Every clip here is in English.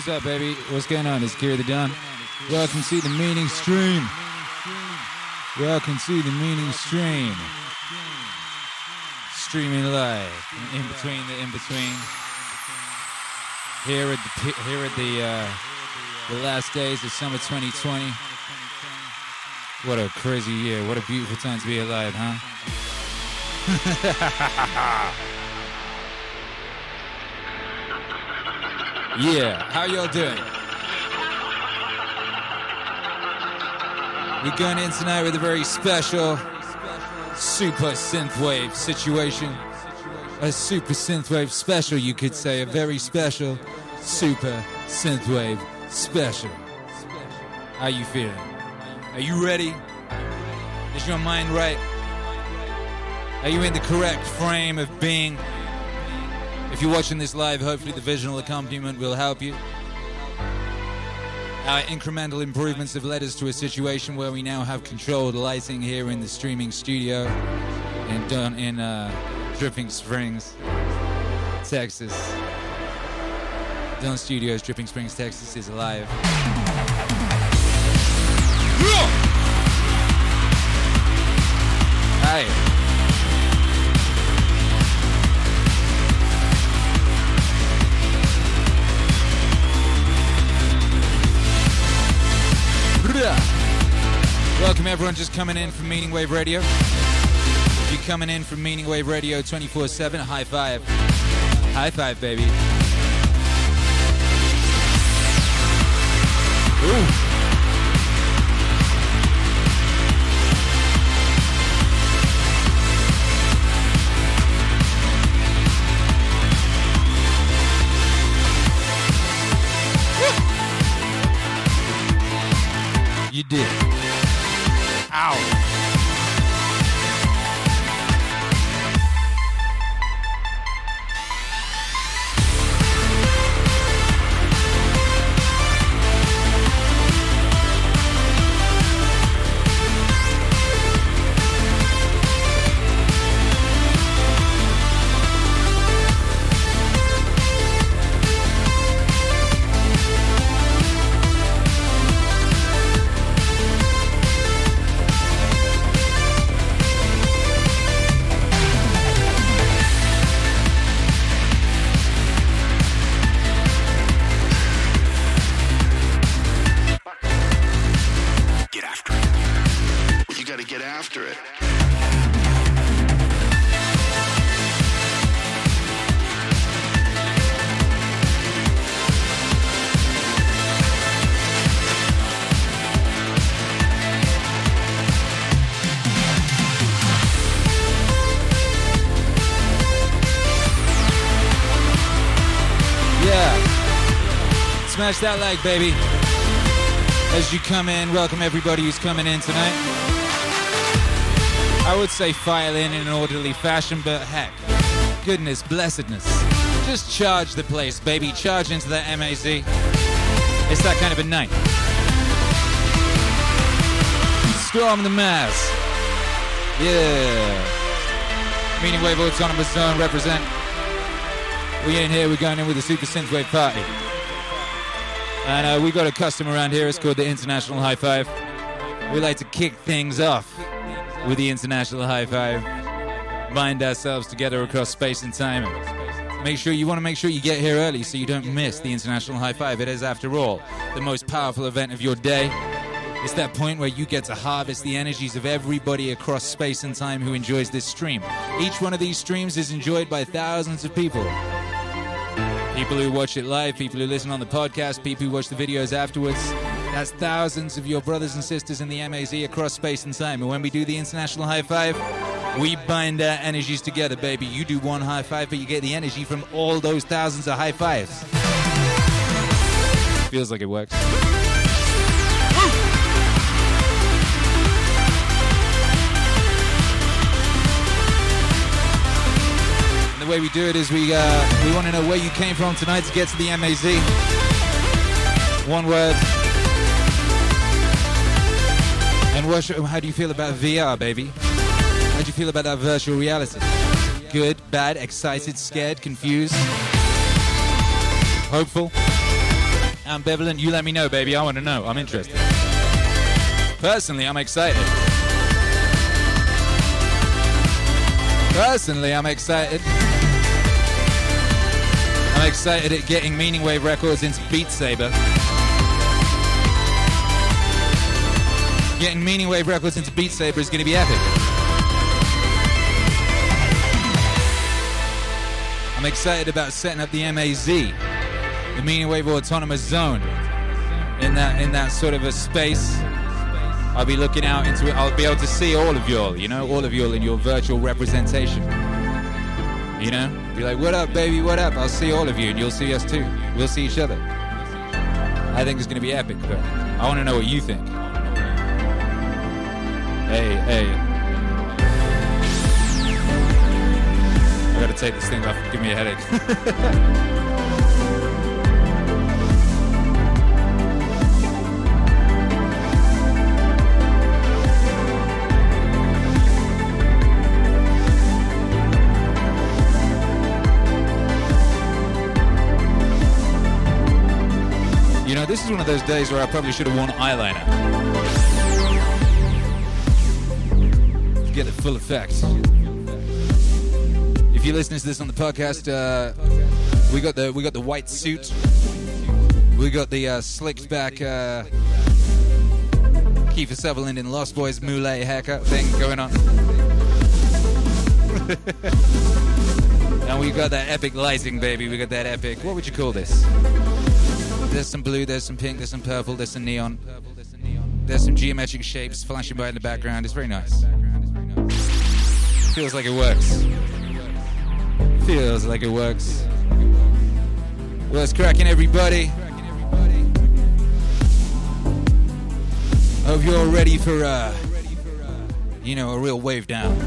Yo, what is up, baby? What's going on? It's Kira the Don. Can see the meaning stream. Can see the meaning stream. Streaming live. In between the in between. Here at the here at the uh, the last days of summer 2020. What a crazy year. What a beautiful time to be alive, huh? yeah, how y'all doing? We're going in tonight with a very special super synthwave situation. A super synthwave special, you could say. A very special super synthwave special. How you feeling? Are you ready? Is your mind right? Are you in the correct frame of being? If you're watching this live, hopefully the visual accompaniment will help you. Our incremental improvements have led us to a situation where we now have controlled lighting here in the streaming studio in done in uh, Dripping Springs, Texas. Don Studios, Dripping Springs, Texas is alive. Welcome everyone just coming in from Meaning Wave Radio. If you're coming in from Meaning Wave Radio 24-7, high five. High five, baby. Ooh. Smash that like, baby. As you come in, welcome everybody who's coming in tonight. I would say file in in an orderly fashion, but heck, goodness, blessedness. Just charge the place, baby. Charge into that MAZ. It's that kind of a night. Storm the MAZ. Yeah. Meaning Wave Autonomous Zone represent. We ain't here, we're going in with a Super Synthwave party. And uh, we got a custom around here, it's called the International High Five. We like to kick things off with the International High Five, bind ourselves together across space and time. Make sure you want to make sure you get here early so you don't miss the International High Five. It is, after all, the most powerful event of your day. It's that point where you get to harvest the energies of everybody across space and time who enjoys this stream. Each one of these streams is enjoyed by thousands of people. People who watch it live, people who listen on the podcast, people who watch the videos afterwards. That's thousands of your brothers and sisters in the MAZ across space and time. And when we do the International High Five, we bind our energies together, baby. You do one high five, but you get the energy from all those thousands of high fives. Feels like it works. Way we do it is we uh, we want to know where you came from tonight to get to the MAZ. One word. And what, how do you feel about VR, baby? How do you feel about that virtual reality? Good, bad, excited, scared, confused, hopeful? ambivalent? You let me know, baby. I want to know. I'm interested. Personally, I'm excited. Personally, I'm excited. I'm excited at getting Meaning Wave Records into Beat Saber. Getting Meaning Wave Records into Beat Saber is going to be epic. I'm excited about setting up the MAZ, the Meaning Wave Autonomous Zone, in that in that sort of a space. I'll be looking out into it. I'll be able to see all of y'all, you know, all of y'all in your virtual representation. You know, be like, "What up, baby? What up?" I'll see all of you, and you'll see us too. We'll see each other. I think it's going to be epic, but I want to know what you think. Hey, hey. I gotta take this thing off. Give me a headache. this is one of those days where I probably should have worn eyeliner. Get the full effect. If you're listening to this on the podcast, uh, we got the we got the white suit. We got the uh, slicked back uh, Kiefer Sutherland in Lost Boys Moulet haircut thing going on. and we got that epic lighting, baby. We got that epic. What would you call this? There's some blue, there's some pink, there's some purple, there's some neon. There's some geometric shapes flashing by in the background. It's very nice. Feels like it works. Feels like it works. Well, it's cracking, everybody. Hope you're ready for, uh, you know, a real wave down.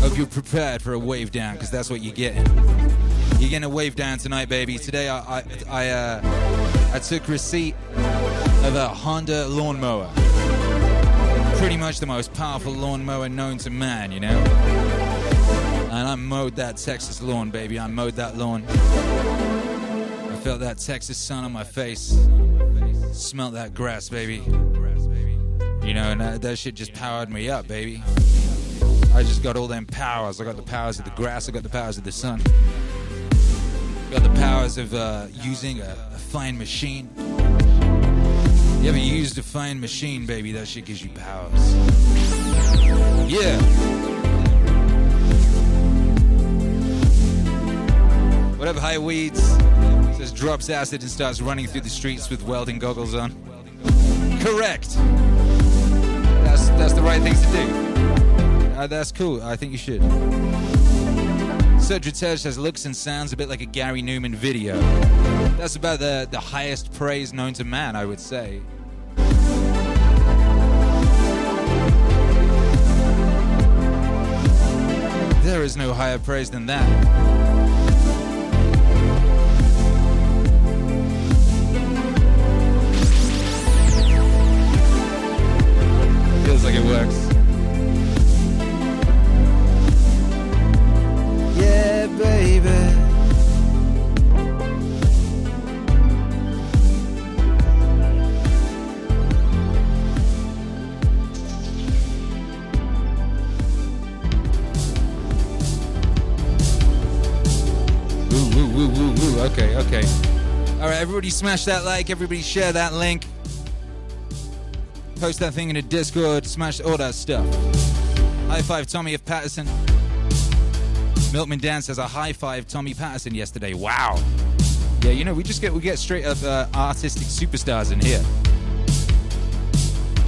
Hope you're prepared for a wave down, because that's what you're getting. You're getting a wave down tonight, baby. Today, I, I, I, uh, I took receipt of a Honda lawnmower. Pretty much the most powerful lawnmower known to man, you know? And I mowed that Texas lawn, baby. I mowed that lawn. I felt that Texas sun on my face. Smelt that grass, baby. You know, and that, that shit just powered me up, baby. I just got all them powers. I got the powers of the grass, I got the powers of the sun. Got the powers of uh, using a, a fine machine. You ever used a fine machine, baby? That shit gives you powers. Yeah. Whatever high weeds just drops acid and starts running through the streets with welding goggles on. Correct. That's that's the right thing to do. Uh, that's cool. I think you should. Cedric says looks and sounds a bit like a Gary Numan video. That's about the, the highest praise known to man, I would say. There is no higher praise than that. Feels like it works. Everybody smash that like, everybody share that link. Post that thing in a Discord, smash all that stuff. High five, Tommy of Patterson. Milkman Dan says a high five Tommy Patterson yesterday. Wow. Yeah, you know we just get we get straight up uh, artistic superstars in here.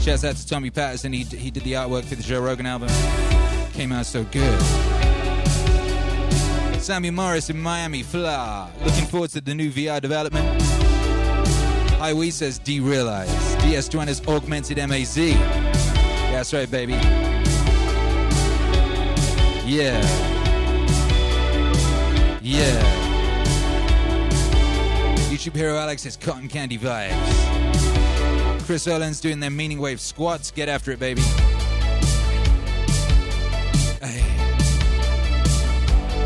Shouts out to Tommy Patterson. He he did the artwork for the Joe Rogan album. Came out so good. Sammy Morris in Miami, Fla. Looking forward to the new VR development. Wee says derealize. DS Joanna's augmented MAZ. Yeah, that's right, baby. Yeah. Yeah. YouTube hero Alex says cotton candy vibes. Chris Owens doing their meaning wave squats. Get after it, baby.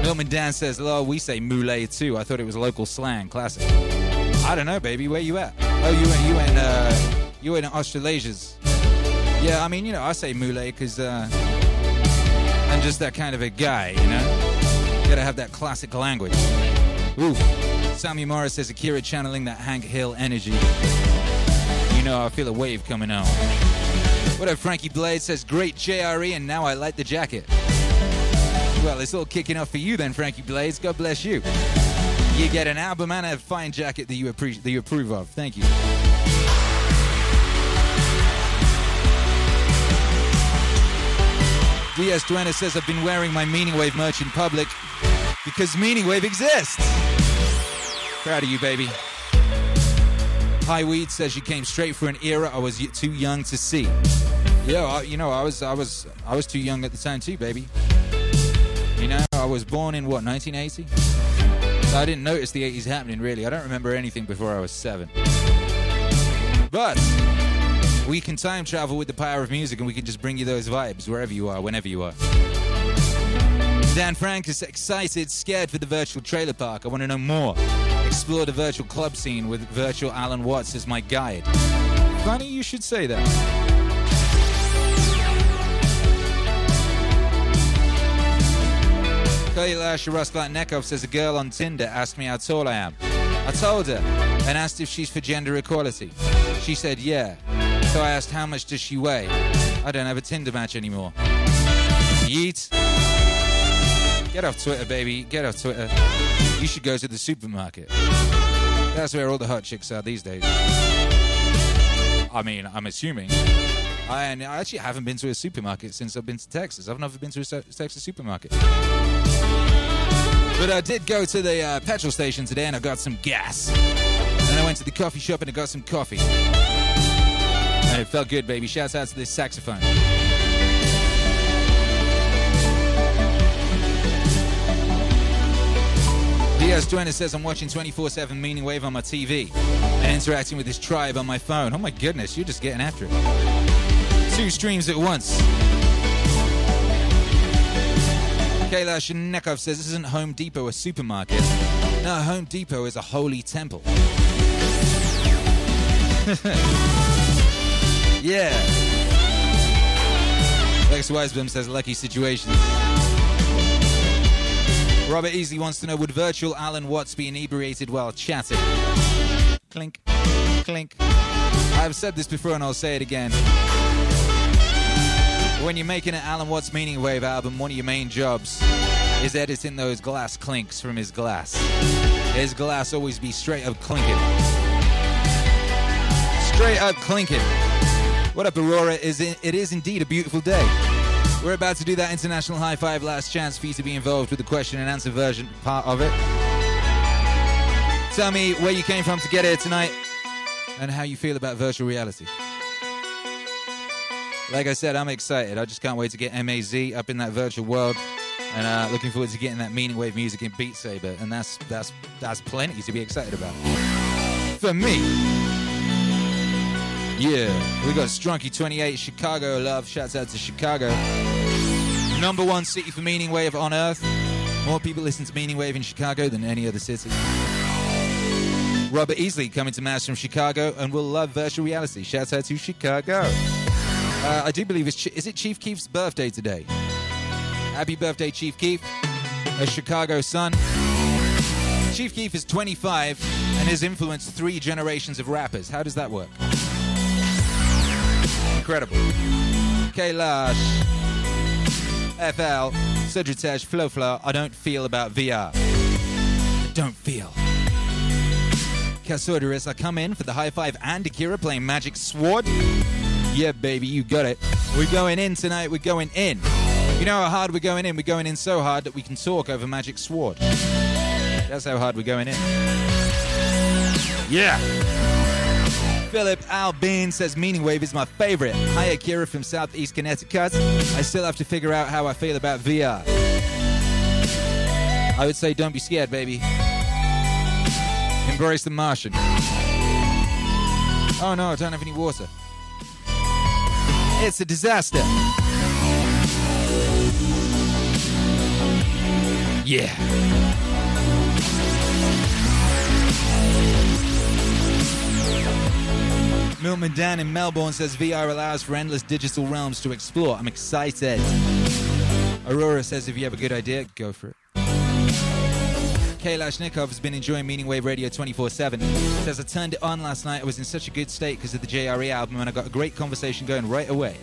Milman Dan says, "Hello, we say moulet too. I thought it was local slang. Classic. I don't know, baby. Where you at? Oh, you in you in uh, you in Australasia's. Yeah, I mean, you know, I say mule because uh, I'm just that kind of a guy, you know. Gotta have that classic language. Oof. Sammy Morris says Akira channeling that Hank Hill energy. You know, I feel a wave coming on. What up, Frankie Blade says great JRE, and now I like the jacket. Well, it's all kicking off for you then, Frankie Blades. God bless you. You get an album and a fine jacket that you appreciate, that you approve of. Thank you. DS Duena says I've been wearing my Meaning Wave merch in public because Meaning Wave exists. Proud of you, baby. High Weed says you came straight for an era I was too young to see. Yeah, I, you know, I was, I was, I was too young at the time too, baby. You know, I was born in what 1980. I didn't notice the 80s happening really. I don't remember anything before I was seven. But we can time travel with the power of music and we can just bring you those vibes wherever you are, whenever you are. Dan Frank is excited, scared for the virtual trailer park. I want to know more. Explore the virtual club scene with virtual Alan Watts as my guide. Funny you should say that. Kailash Ruslatnikov says a girl on Tinder asked me how tall I am. I told her and asked if she's for gender equality. She said yeah. So I asked how much does she weigh. I don't have a Tinder match anymore. Yeet. Get off Twitter, baby. Get off Twitter. You should go to the supermarket. That's where all the hot chicks are these days. I mean, I'm assuming. I, and I actually haven't been to a supermarket since I've been to Texas. I've never been to a Texas supermarket. But I did go to the uh, petrol station today and I got some gas. And I went to the coffee shop and I got some coffee. And it felt good, baby. Shouts out to this saxophone. Diaz Duena says I'm watching 24-7 Meaning Wave on my TV and interacting with this tribe on my phone. Oh my goodness, you're just getting after it. Two streams at once. Kayla Shinekov says this isn't Home Depot a supermarket. No, Home Depot is a holy temple. yeah. Lex Weisblum says lucky situations. Robert Easley wants to know would virtual Alan Watts be inebriated while chatting? Clink, clink. I've said this before and I'll say it again. When you're making an Alan Watts Meaning Wave album, one of your main jobs is editing those glass clinks from his glass. His glass always be straight up clinking. Straight up clinking. What up, Aurora? Is it, it is indeed a beautiful day. We're about to do that international high five last chance for you to be involved with the question and answer version part of it. Tell me where you came from to get here tonight and how you feel about virtual reality. Like I said, I'm excited. I just can't wait to get MAZ up in that virtual world, and uh, looking forward to getting that meaning wave music in Beat Saber, and that's that's that's plenty to be excited about. For me, yeah, we got Strunky 28 Chicago love. Shouts out to Chicago, number one city for meaning wave on earth. More people listen to meaning wave in Chicago than any other city. Robert Easley coming to MAZ from Chicago and will love virtual reality. Shouts out to Chicago. Uh, I do believe it's is it Chief Keef's birthday today. Happy birthday, Chief Keef, a Chicago son. Chief Keef is 25 and has influenced three generations of rappers. How does that work? Incredible. Kailash, FL, Sudritesh, Flow Flow. I don't feel about VR. I don't feel. Kasodaris, I come in for the high five and Akira playing Magic Sword. Yeah, baby, you got it. We're going in tonight. We're going in. You know how hard we're going in? We're going in so hard that we can talk over Magic Sword. That's how hard we're going in. Yeah. Philip Albin says Meaning Wave is my favorite. Hi, Akira from Southeast Connecticut. I still have to figure out how I feel about VR. I would say don't be scared, baby. Embrace the Martian. Oh no, I don't have any water. It's a disaster. Yeah. Milman Dan in Melbourne says VR allows for endless digital realms to explore. I'm excited. Aurora says if you have a good idea, go for it. Kalashnikov has been enjoying Meaning Wave Radio 24 7. Says I turned it on last night. I was in such a good state because of the JRE album and I got a great conversation going right away.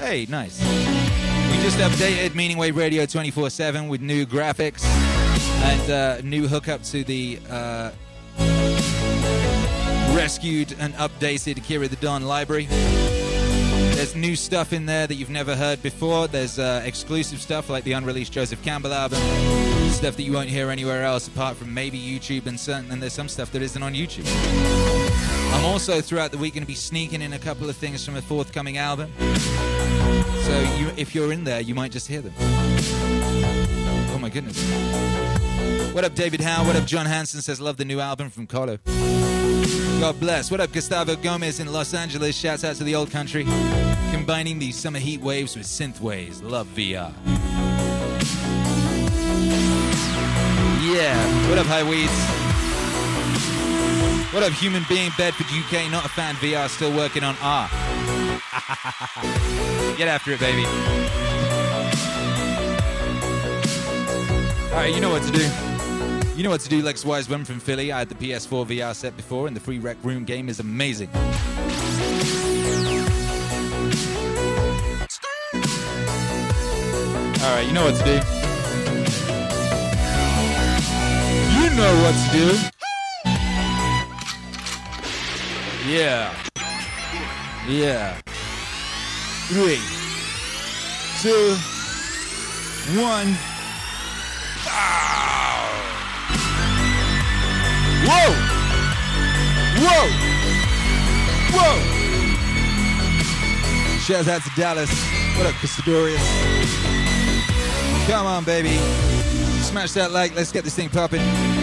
Hey, nice. We just updated Meaning Wave Radio 24 7 with new graphics and uh, new hookup to the uh, rescued and updated Kira the Don library. There's new stuff in there that you've never heard before. There's uh, exclusive stuff like the unreleased Joseph Campbell album, stuff that you won't hear anywhere else apart from maybe YouTube, and certain, and there's some stuff that isn't on YouTube. I'm also throughout the week going to be sneaking in a couple of things from a forthcoming album. So you, if you're in there, you might just hear them. Oh my goodness. What up, David Howe? What up, John Hanson says, love the new album from Colo. God bless. What up, Gustavo Gomez in Los Angeles? Shouts out to the old country. Combining these summer heat waves with synth waves. Love VR. Yeah. What up, High Weeds? What up, Human Being Bedford, UK? Not a fan. VR, still working on R. Get after it, baby. All right, you know what to do. You know what to do, Lex Wise One from Philly. I had the PS4 VR set before, and the free Rec Room game is amazing. All right, you know what to do. You know what to do. Yeah. Yeah. Three, two, one. Ow. Whoa! Whoa! Whoa! Shouts out to Dallas. What up, Christodorius? Come on, baby. Smash that like. Let's get this thing popping.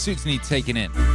Suits need taking in.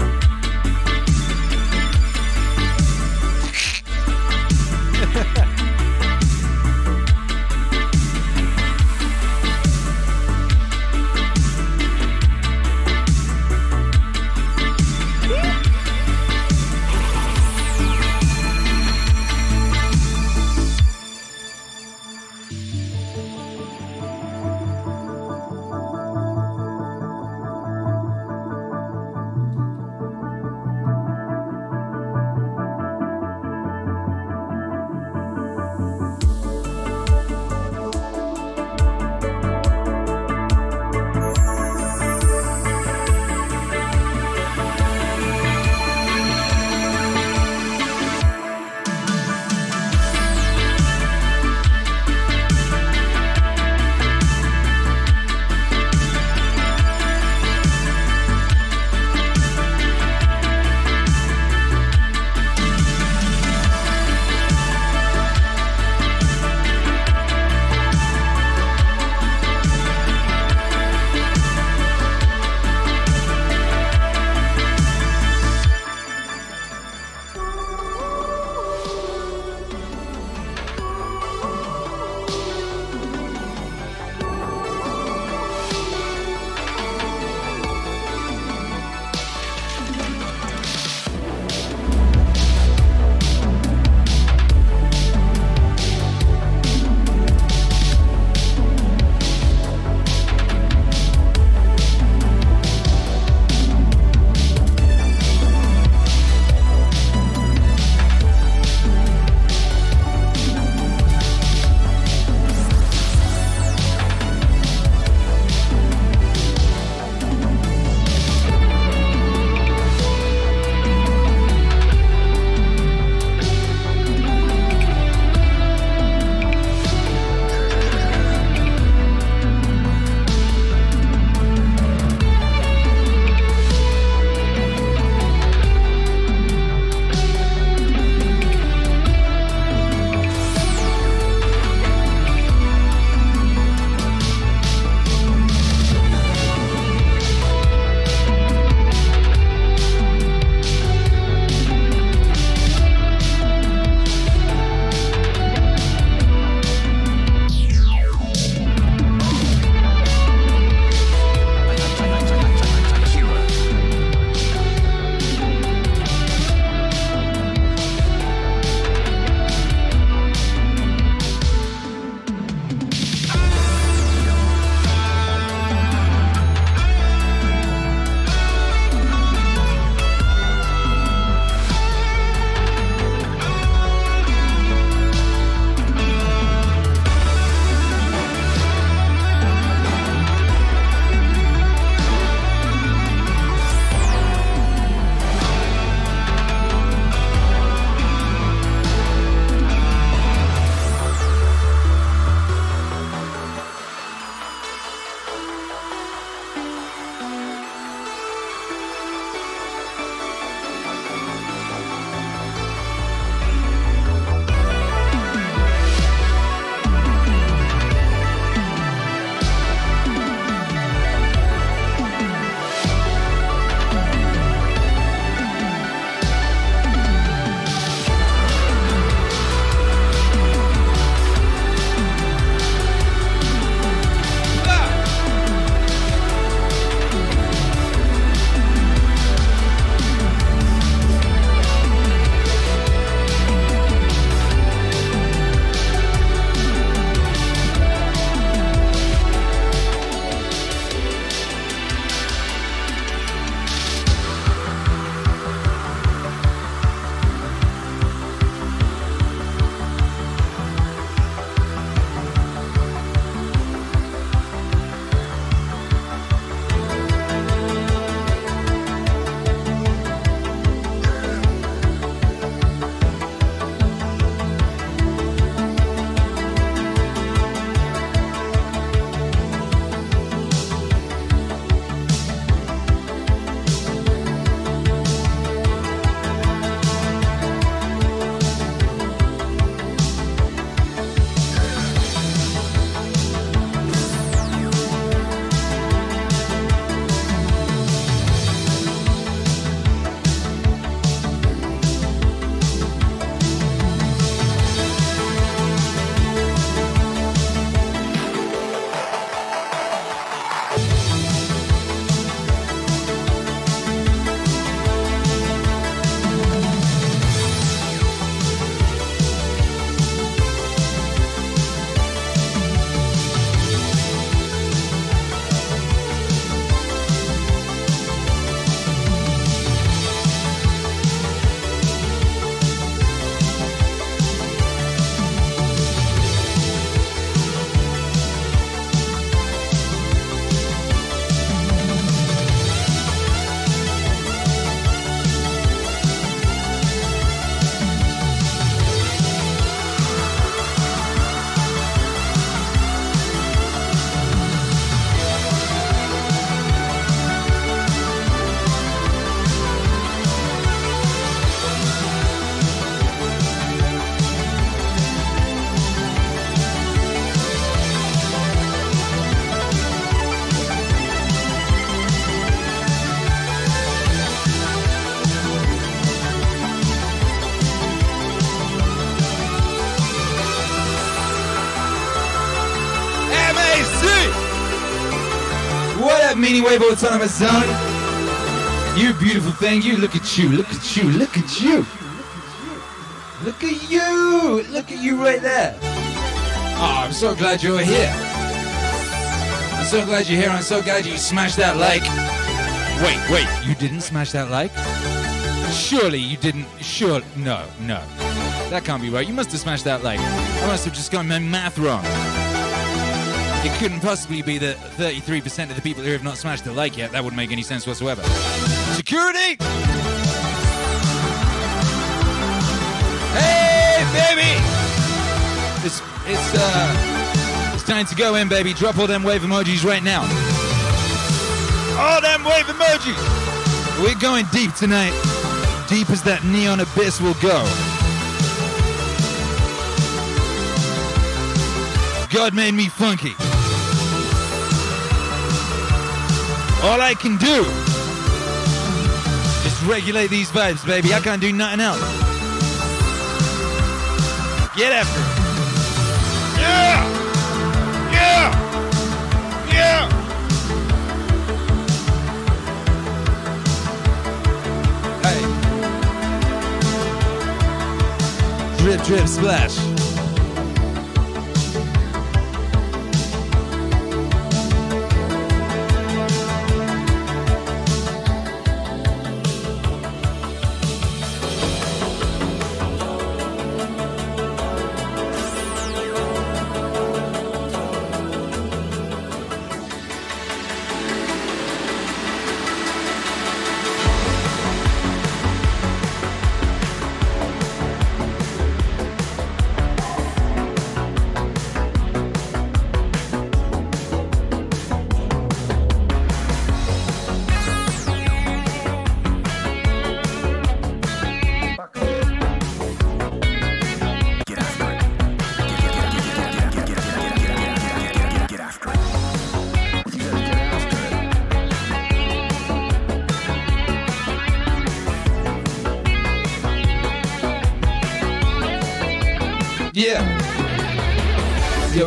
Meaning wave autonomous zone. You beautiful thing, you look at you, look at you, look at you. Look at you, look at you right there. Oh, I'm so glad you're here. I'm so glad you're here. I'm so glad you smashed that like. Wait, wait, you didn't smash that like? Surely you didn't. Sure, no, no. That can't be right. You must have smashed that like. I must have just got my math wrong. It couldn't possibly be that 33% of the people here have not smashed the like yet. That wouldn't make any sense whatsoever. Security! Hey, baby! It's, it's, uh, it's time to go in, baby. Drop all them wave emojis right now. All them wave emojis! We're going deep tonight. Deep as that neon abyss will go. God made me funky. All I can do is regulate these vibes, baby. I can't do nothing else. Get after it. Yeah! Yeah! Yeah! Hey. Drip, drip, splash.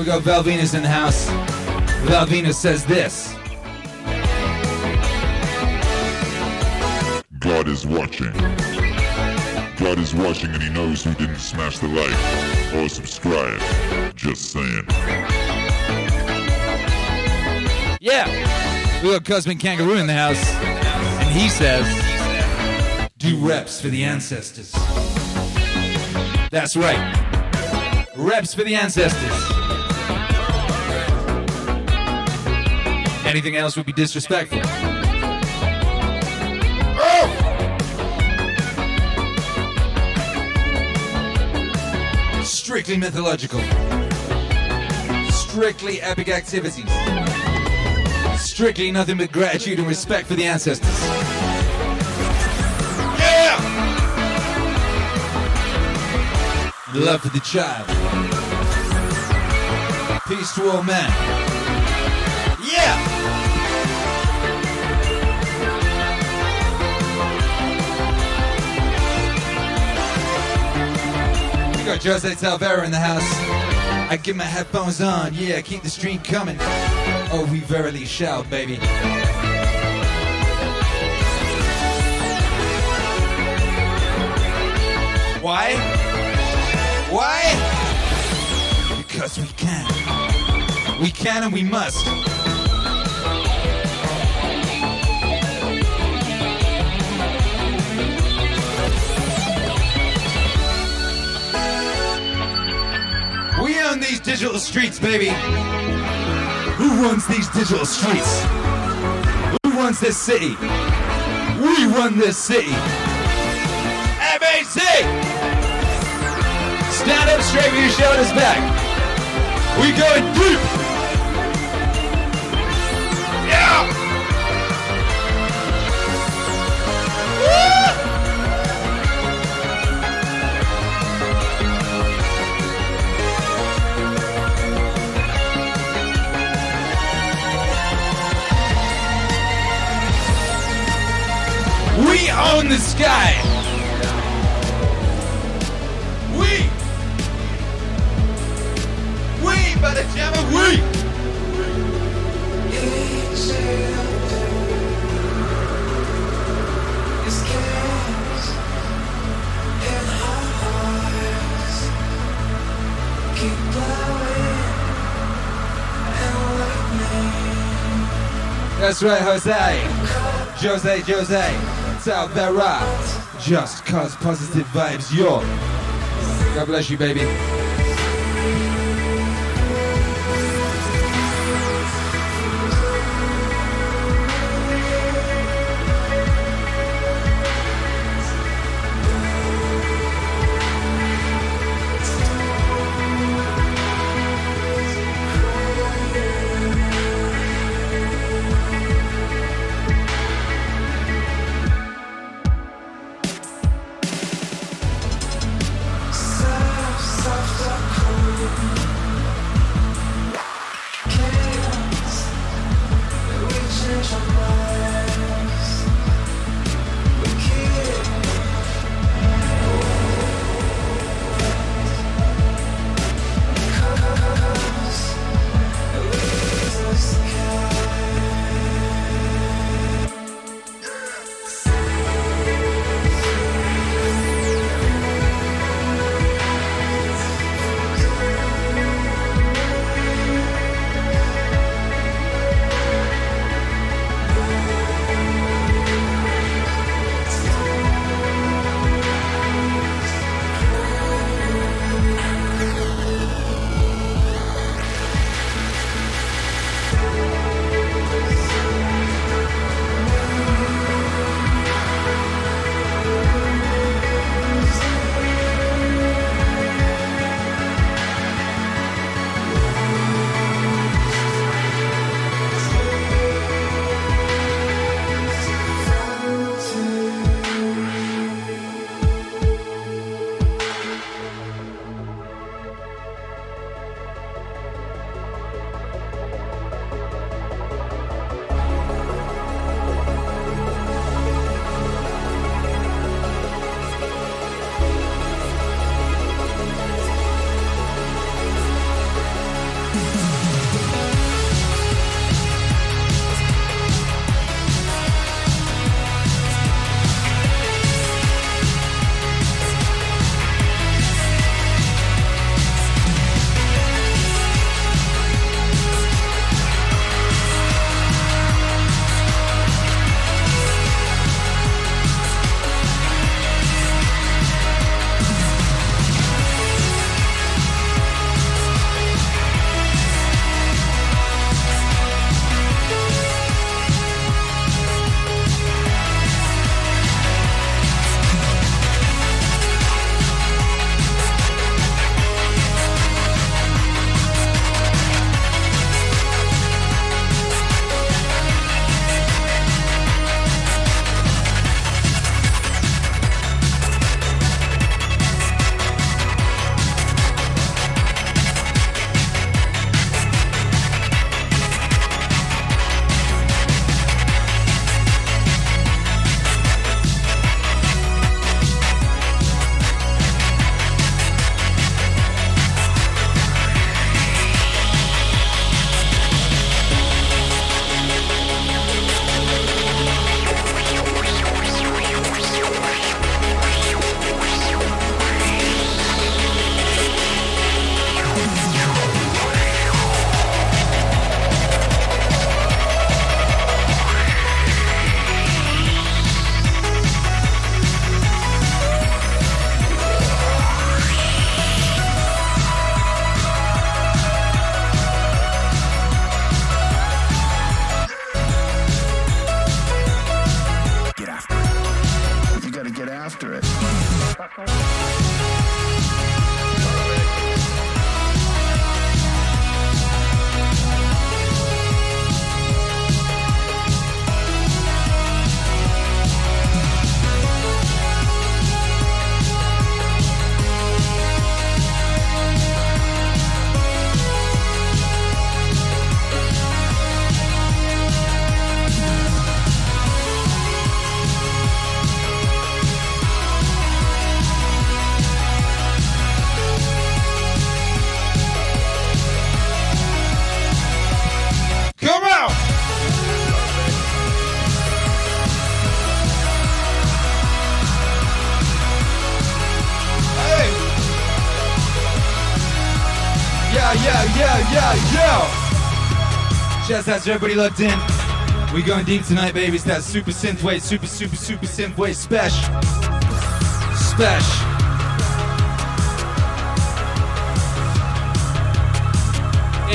Got Val Venus in the house. Val Venus says this. God is watching. God is watching and he knows who didn't smash the like or subscribe. Just saying. Yeah. We got Cosmic Kangaroo in the house. And he says, do reps for the ancestors. That's right. Reps for the ancestors. Anything else would be disrespectful. Strictly mythological. Strictly epic activities. Strictly nothing but gratitude and respect for the ancestors. Yeah! Love for the child. Peace to all men. Got Jose Talvera in the house. I get my headphones on, yeah, keep the stream coming. Oh, we verily shall, baby. Why? Why? Because we can. We can and we must. Digital streets, baby. Who runs these digital streets? Who runs this city? We run this city. MAC! Stand up straight with your shoulders back. We going deep. hell in the sky. We, we, by the jam of we. That's right, Jose. Jose, Jose. Salvera. Just cause positive vibes, yo. God bless you, baby. As everybody looked in. We going deep tonight, baby. It's that super synthwave, super, super, super synthwave special. Special.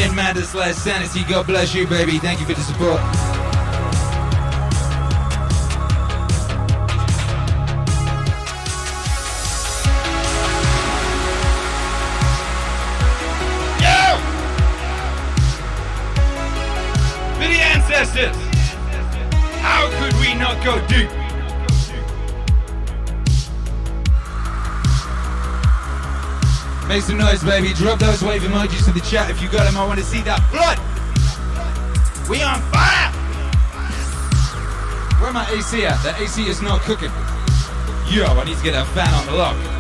In Madness Last Sanity, God bless you, baby. Thank you for the support. Make some noise, baby. Drop those wave emojis to the chat if you got them. I want to see that blood. We on fire! Where my AC at? That AC is not cooking. Yo, I need to get that fan on the lock.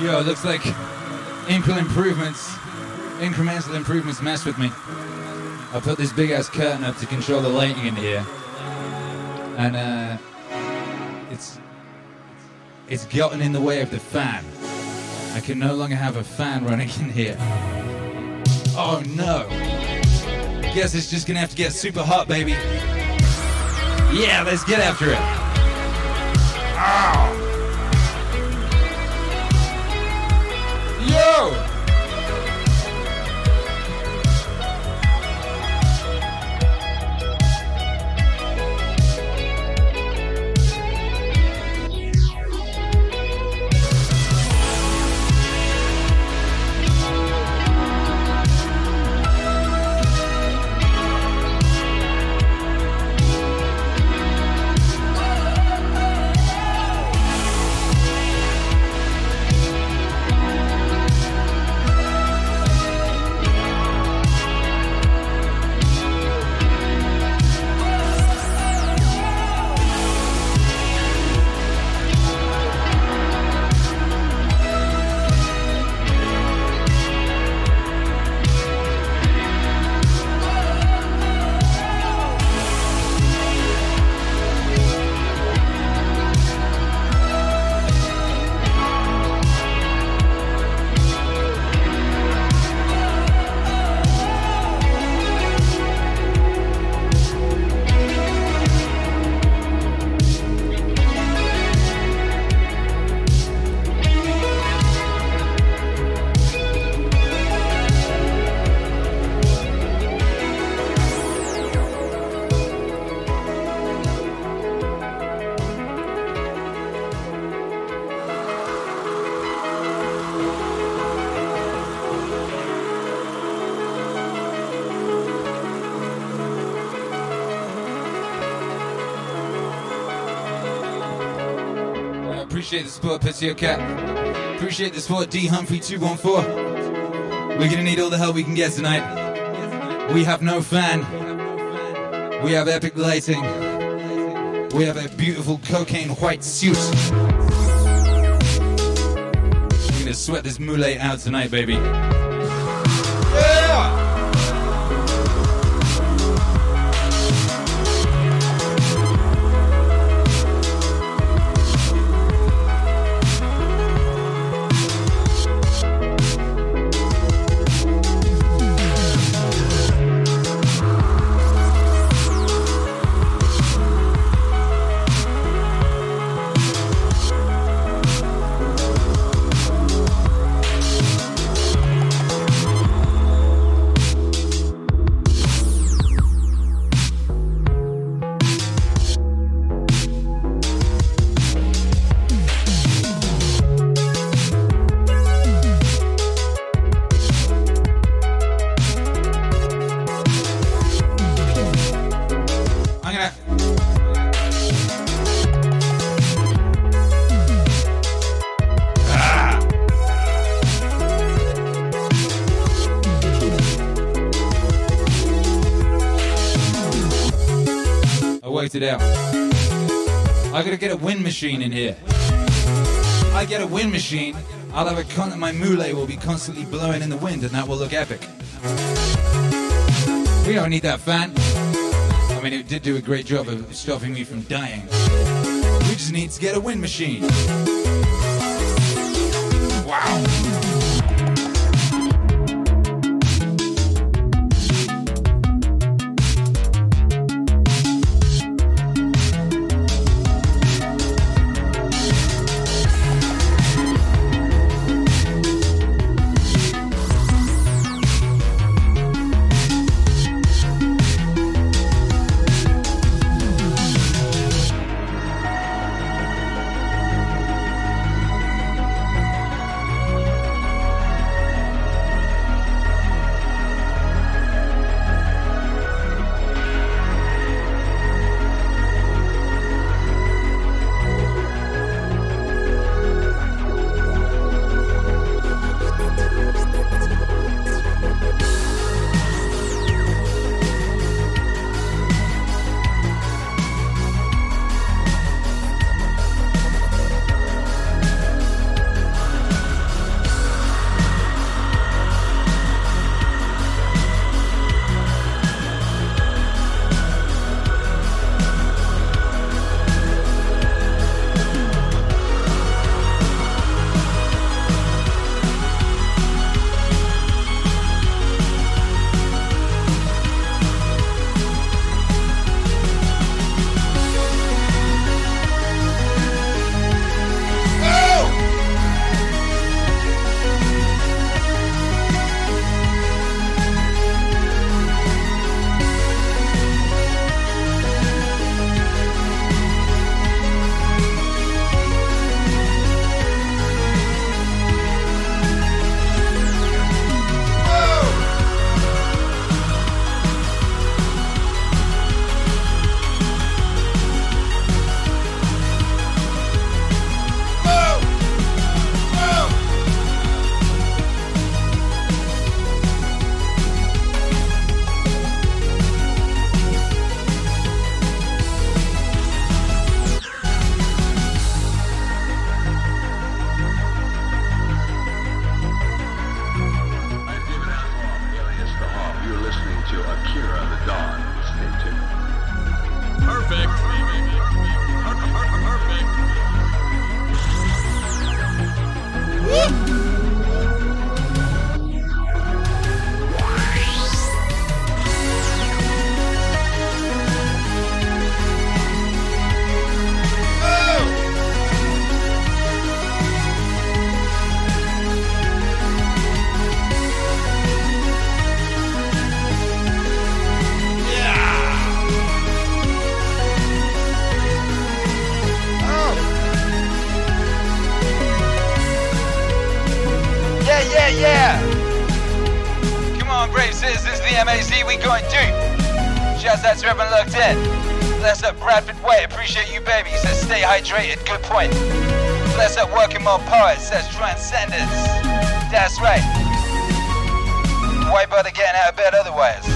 Yo, it looks like incremental improvements, incremental improvements mess with me. I put this big ass curtain up to control the lighting in here, and uh, it's it's gotten in the way of the fan. I can no longer have a fan running in here. Oh no! Guess it's just gonna have to get super hot, baby. Yeah, let's get after it. Ow! Yo! Support, Pissio Cat. Appreciate the support, D Humphrey 214. We're gonna need all the help we can get tonight. We have no fan. We have epic lighting. We have a beautiful cocaine white suit. We're gonna sweat this mullet out tonight, baby. Machine in here. I get a wind machine, I'll have a con my mullet will be constantly blowing in the wind and that will look epic. We don't need that fan. I mean, it did do a great job of stopping me from dying. We just need to get a wind machine. Wow. Hydrated, good point. Bless up working more poets, says transcendence. That's right. Why bother getting out of bed otherwise?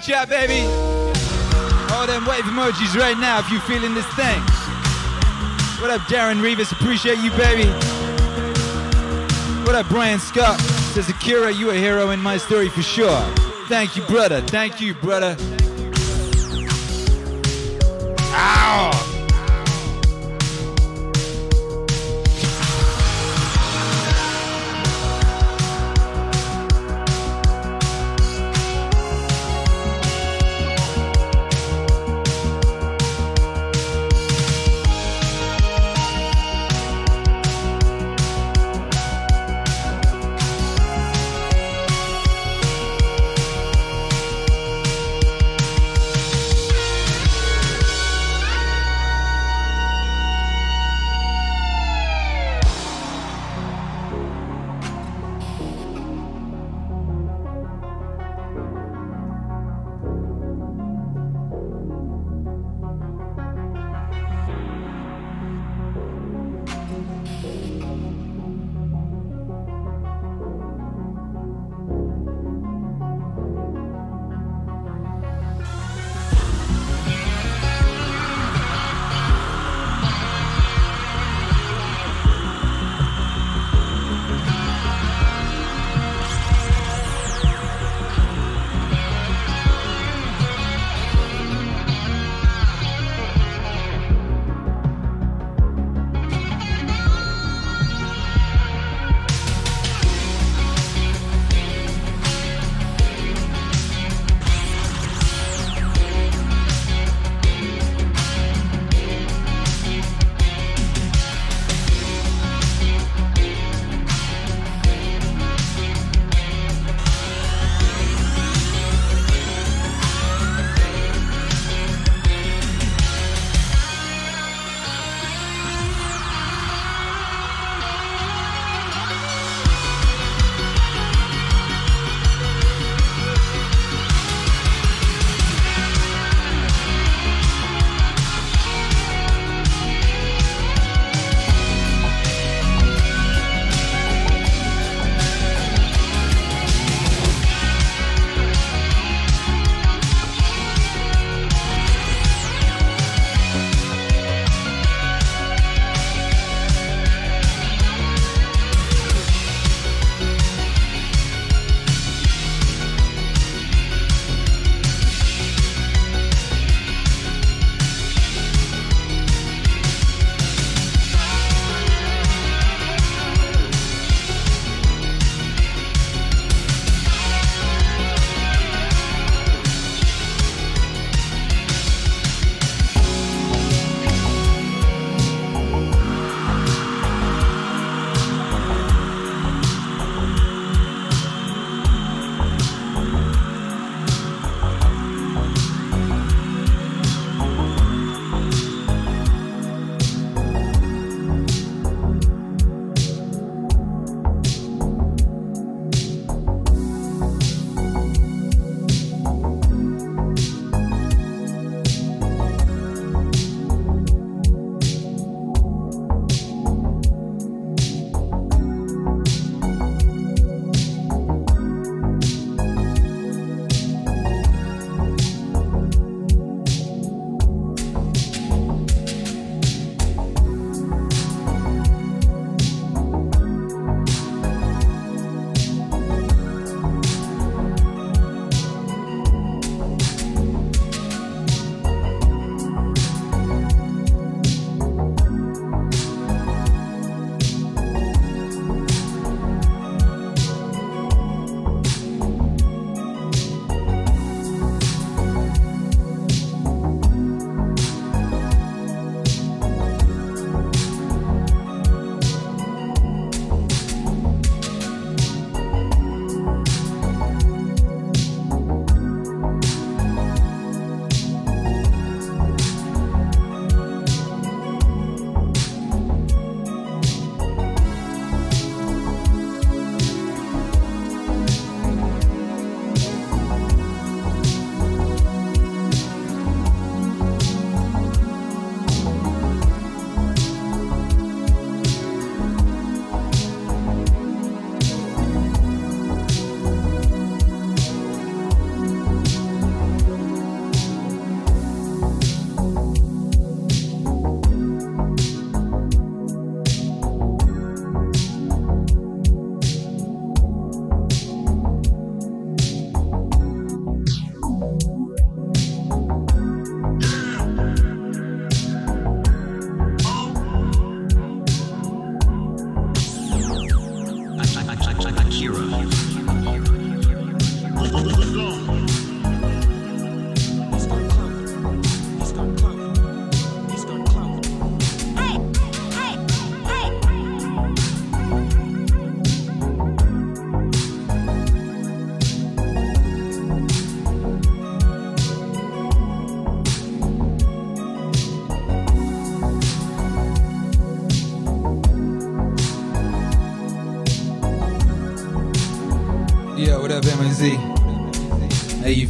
Chat, baby. All them wave emojis right now if you feeling this thing. What up, Darren Rivas? Appreciate you, baby. What up, Brian Scott? Says Akira, you a hero in my story for sure. Thank you, brother. Thank you, brother.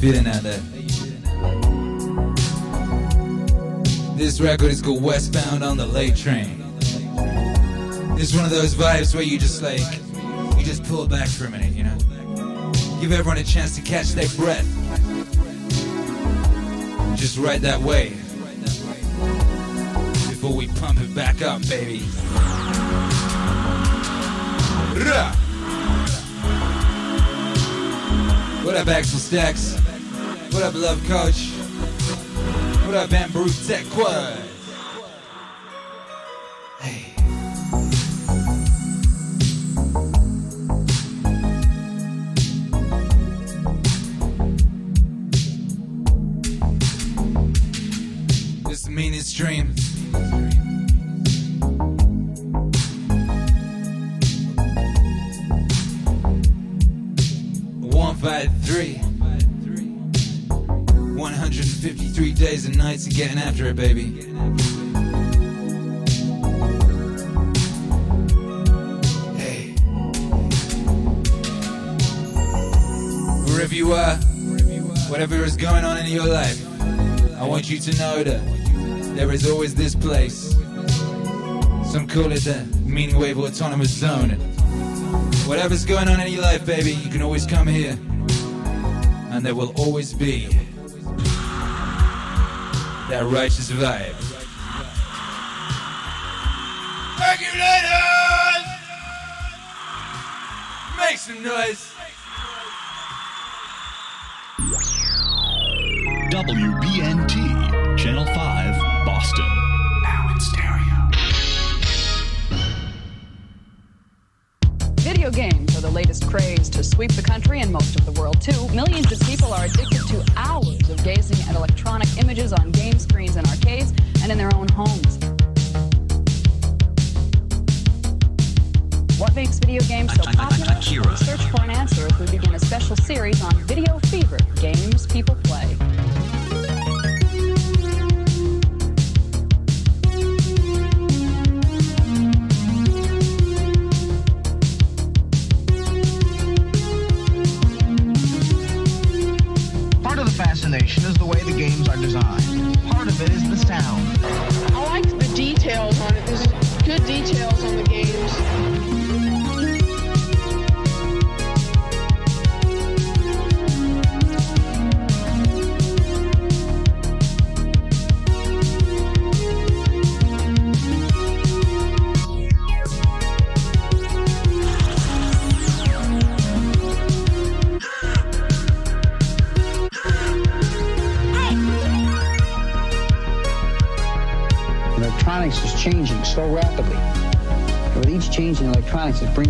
Feeling out there? This record is called Westbound on the Late Train. It's one of those vibes where you just like, you just pull back for a minute, you know? Give everyone a chance to catch their breath. Just ride that wave. Before we pump it back up, baby. What up, Axel Stacks? What up, Love Coach? What up, Amber Tech Quad? Call it the meaning wave autonomous zone. Whatever's going on in your life, baby, you can always come here. And there will always be that righteous vibe.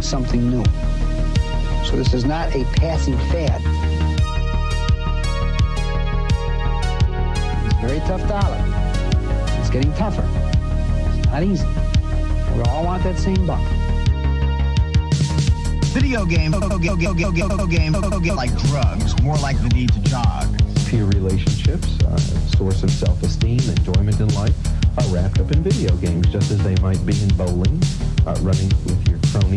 Electronics, something new. So this is not a passing fad. It's a very tough dollar. It's getting tougher. It's not easy. We all want that same buck. Video game, video game, video game, video game, like drugs, more like the need to jog. peer relationships, uh, source of self-esteem, enjoyment in life, are wrapped up in video games, just as they might be in bowling, uh, running with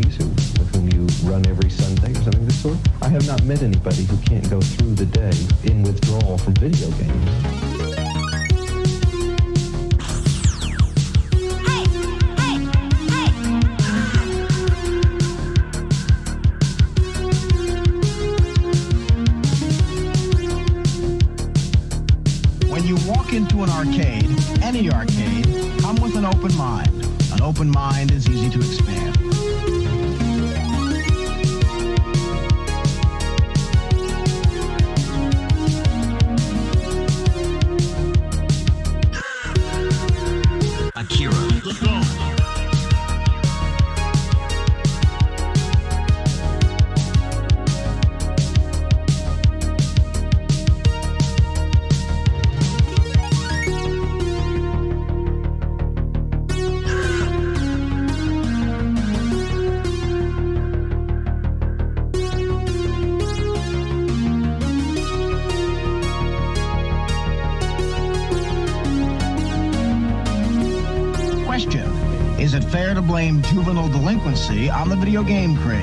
your who, with whom you run every Sunday or something of this sort. I have not met anybody who can't go through the day in withdrawal from video games. The video game craze.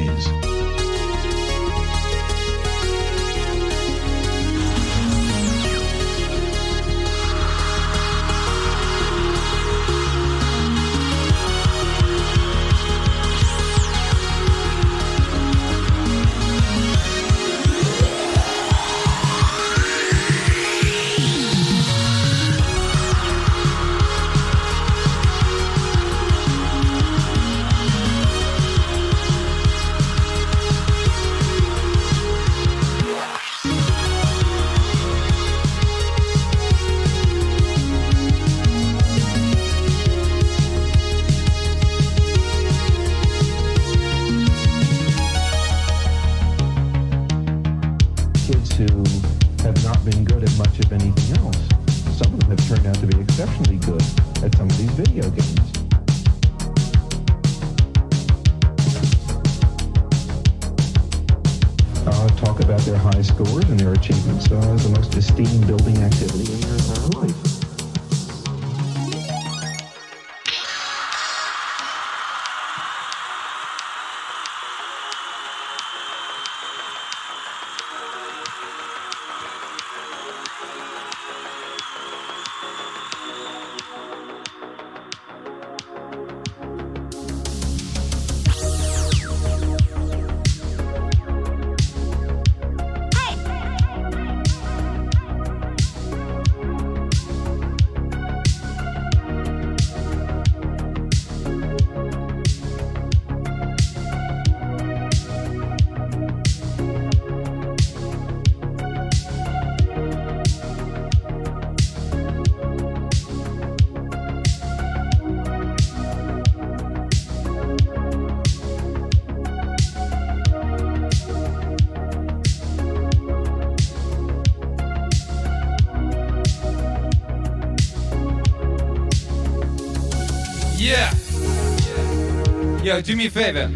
Yo, do me a favor.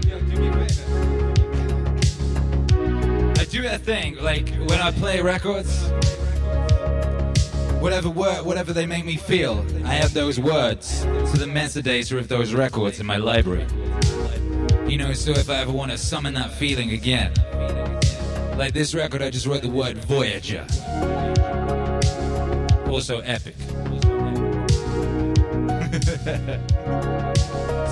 I do a thing like when I play records. Whatever word, whatever they make me feel, I have those words to the metadata of those records in my library. You know, so if I ever want to summon that feeling again, like this record, I just wrote the word Voyager. Also epic.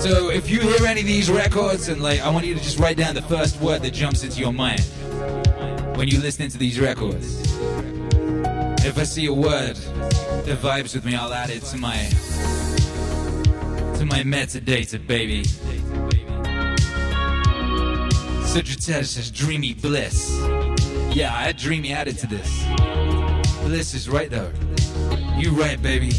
so if you hear any of these records and like I want you to just write down the first word that jumps into your mind when you listen to these records. If I see a word that vibes with me, I'll add it to my to my metadata, baby. Sagittarius says dreamy bliss. Yeah, I had dreamy added to this. Bliss is right though. You right, baby.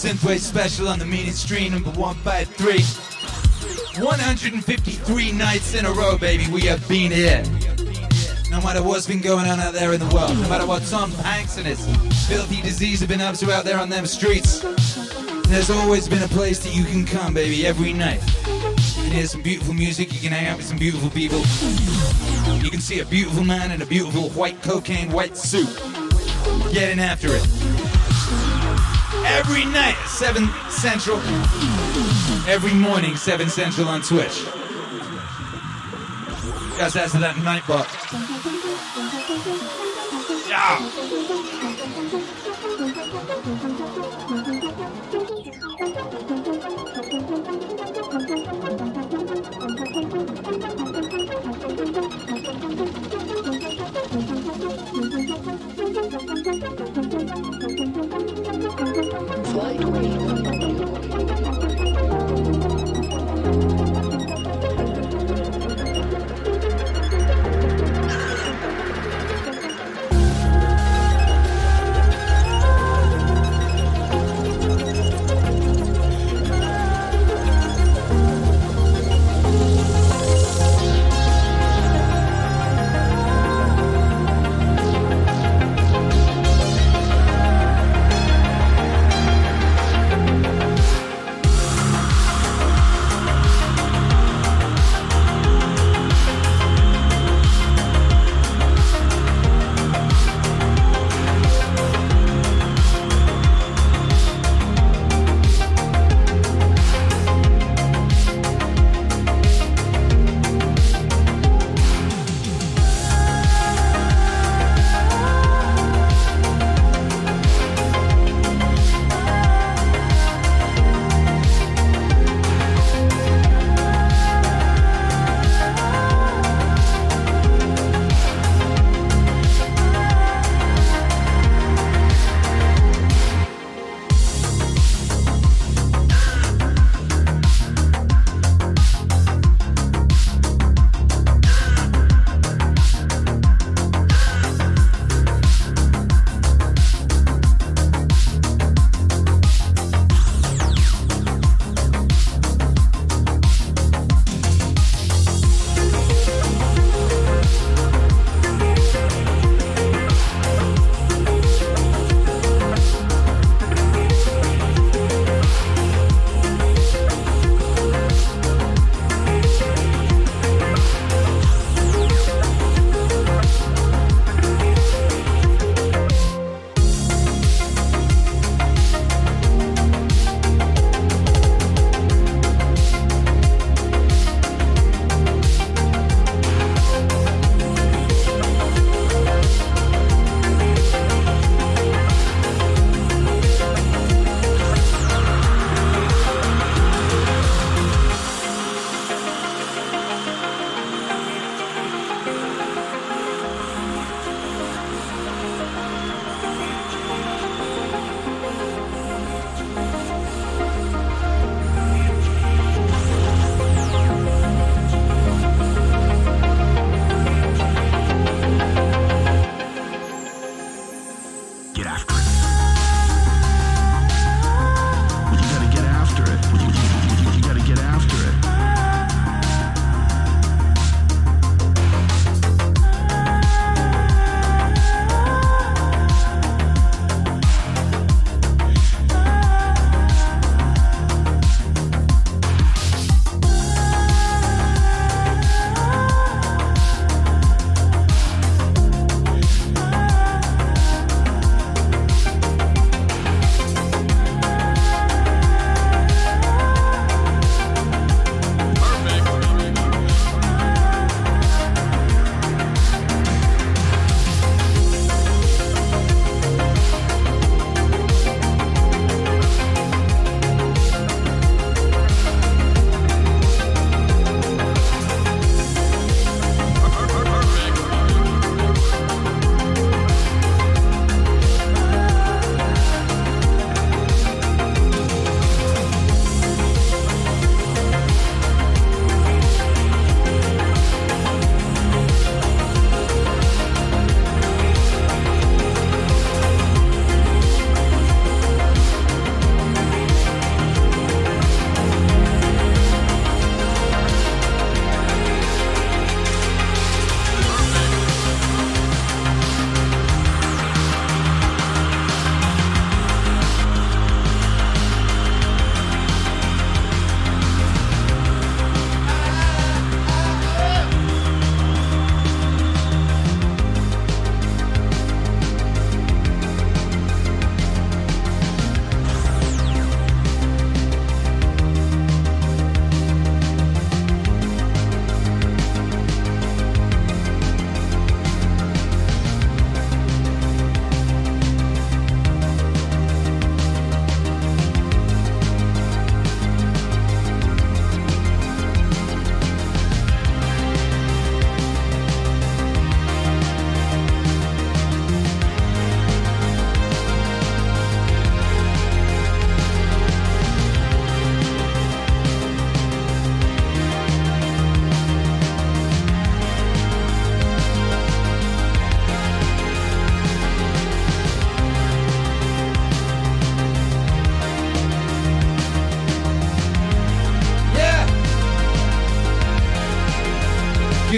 Synthwave special on the meaning stream number 153. 153 nights in a row, baby, we have been here. No matter what's been going on out there in the world, no matter what Tom Hanks and his filthy disease have been up to out there on them streets, there's always been a place that you can come, baby, every night. Can hear some beautiful music, you can hang out with some beautiful people. You can see a beautiful man in a beautiful white cocaine white suit getting after it. Every night, 7 Central. Every morning, 7 Central on Twitch. Just after that night Nightbot. Yeah.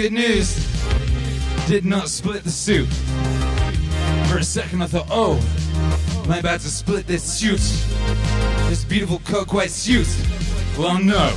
Good news. Did not split the suit. For a second I thought, oh, am I about to split this suit? This beautiful coke white suit? Well, no.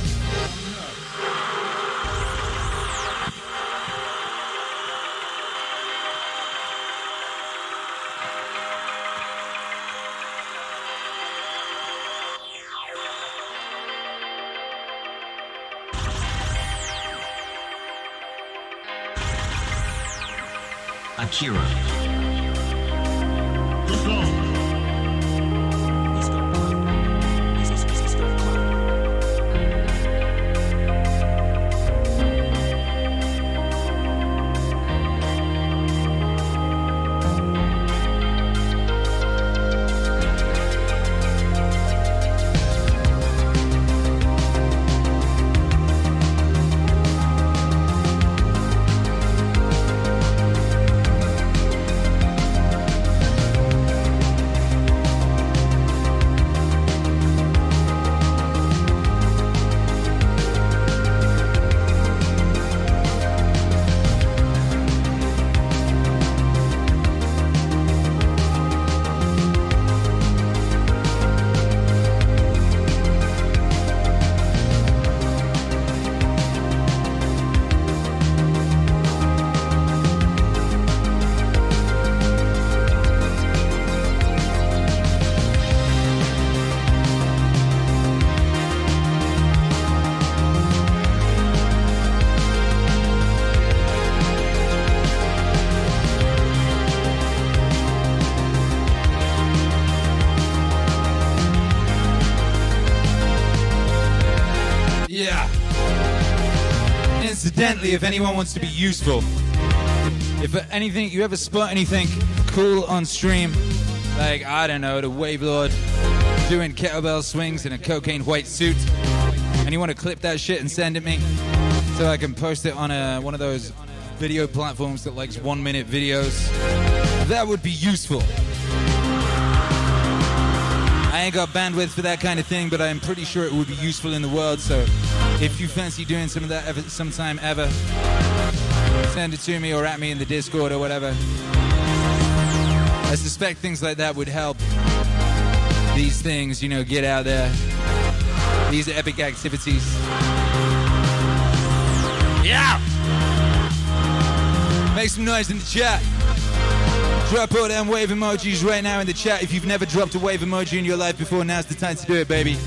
If anyone wants to be useful, if anything, you ever spot anything cool on stream, like, I don't know, the Wave Lord doing kettlebell swings in a cocaine white suit, and you want to clip that shit and send it me so I can post it on a, one of those video platforms that likes one minute videos, that would be useful. I ain't got bandwidth for that kind of thing, but I'm pretty sure it would be useful in the world. So if you fancy doing some of that ever, sometime ever, send it to me or at me in the Discord or whatever. I suspect things like that would help these things, you know, get out there. These epic activities. Yeah! Make some noise in the chat. Drop all them wave emojis right now in the chat. If you've never dropped a wave emoji in your life before, now's the time to do it, baby.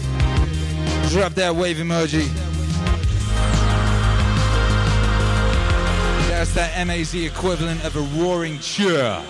Drop that wave emoji. That's that MAZ equivalent of a roaring cheer.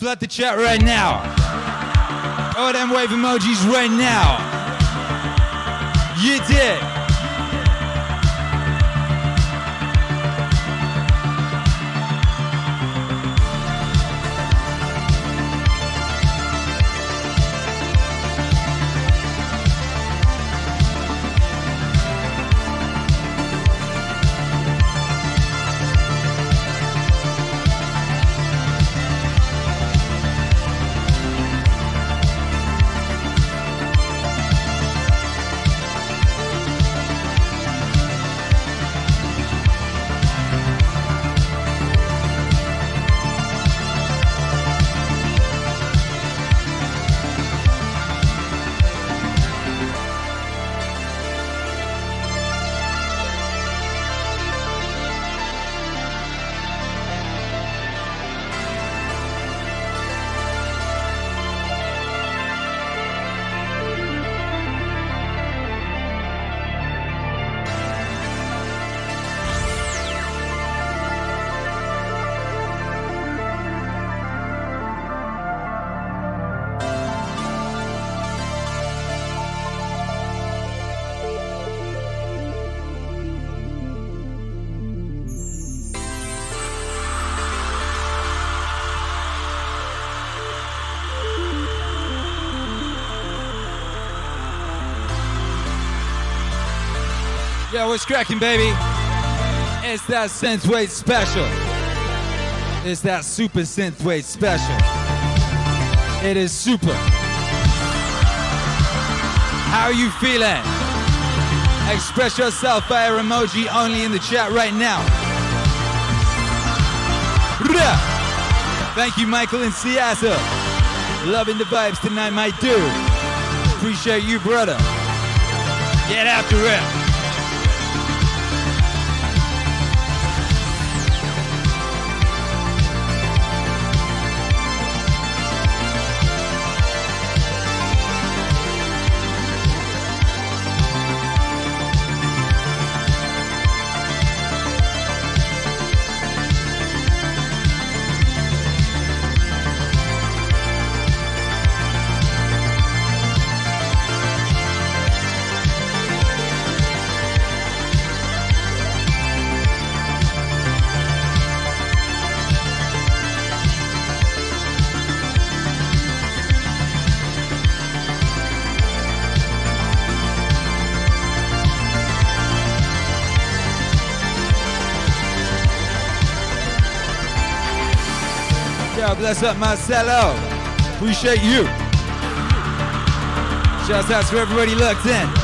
Flood the chat right now. All them wave emojis right now. You did. Yo, what's cracking, baby? It's that synthwave special. It's that super synthwave special. It is super. How are you feeling? Express yourself via emoji only in the chat right now. Thank you, Michael in Seattle. Loving the vibes tonight, my dude. Appreciate you, brother. Get after it. Bless up Marcelo. Appreciate you. Shouts out to everybody locked in.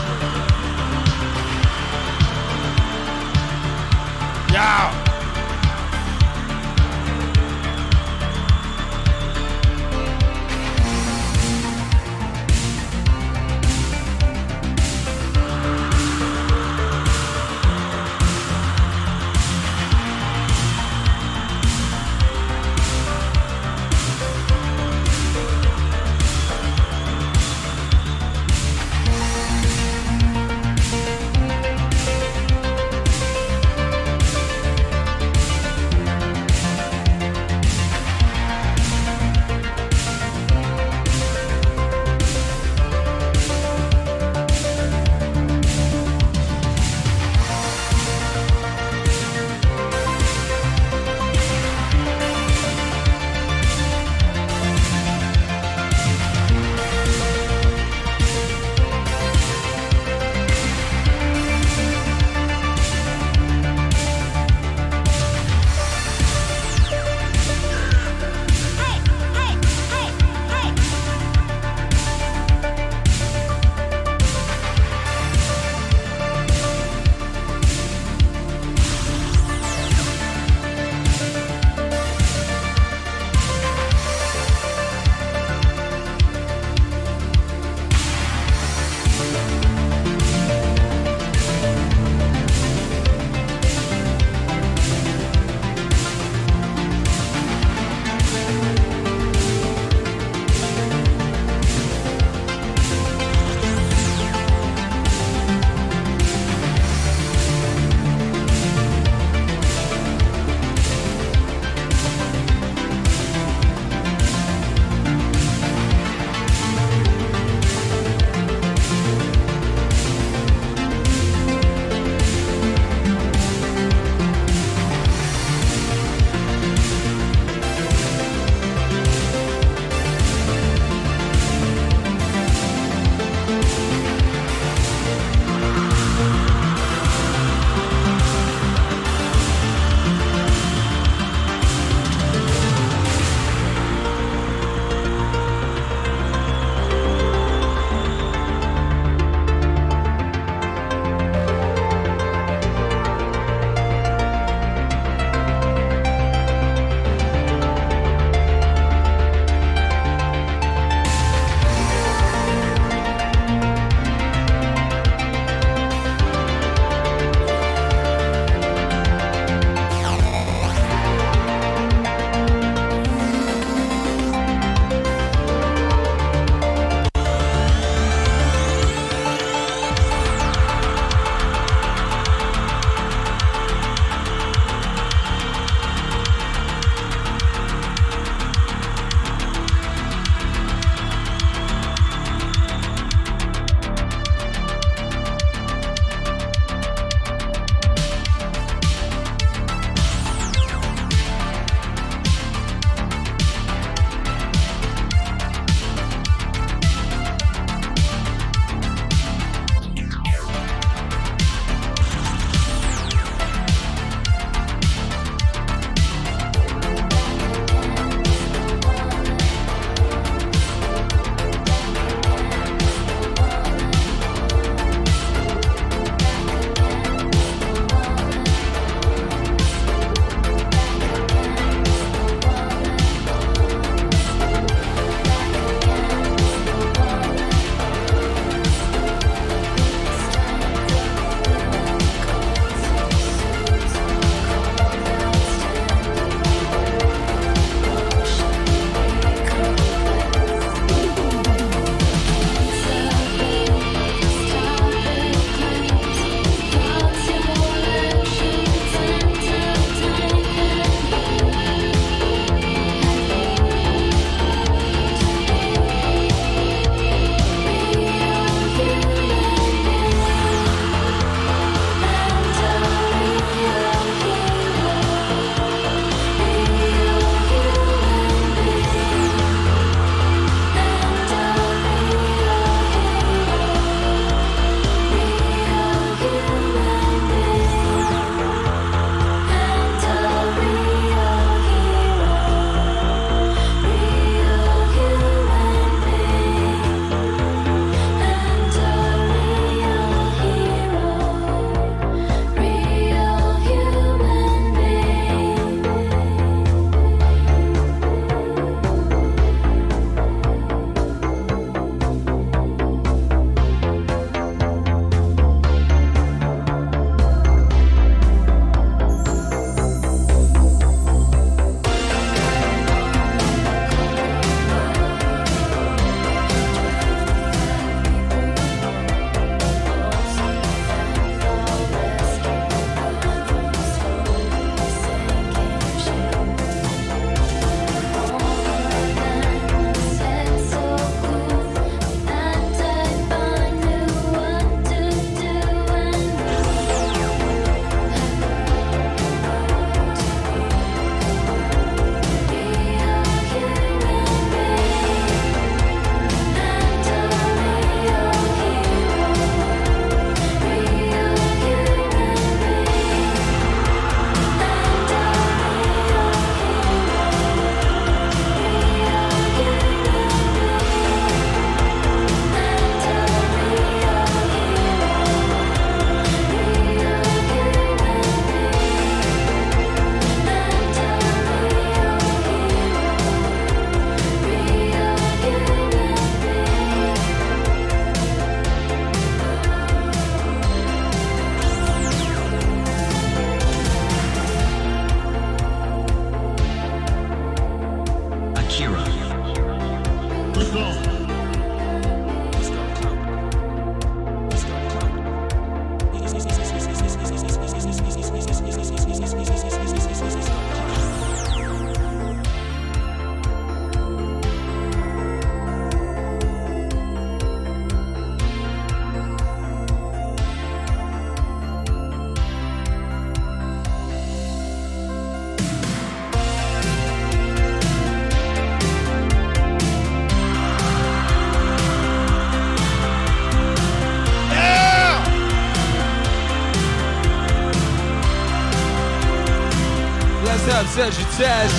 Tez?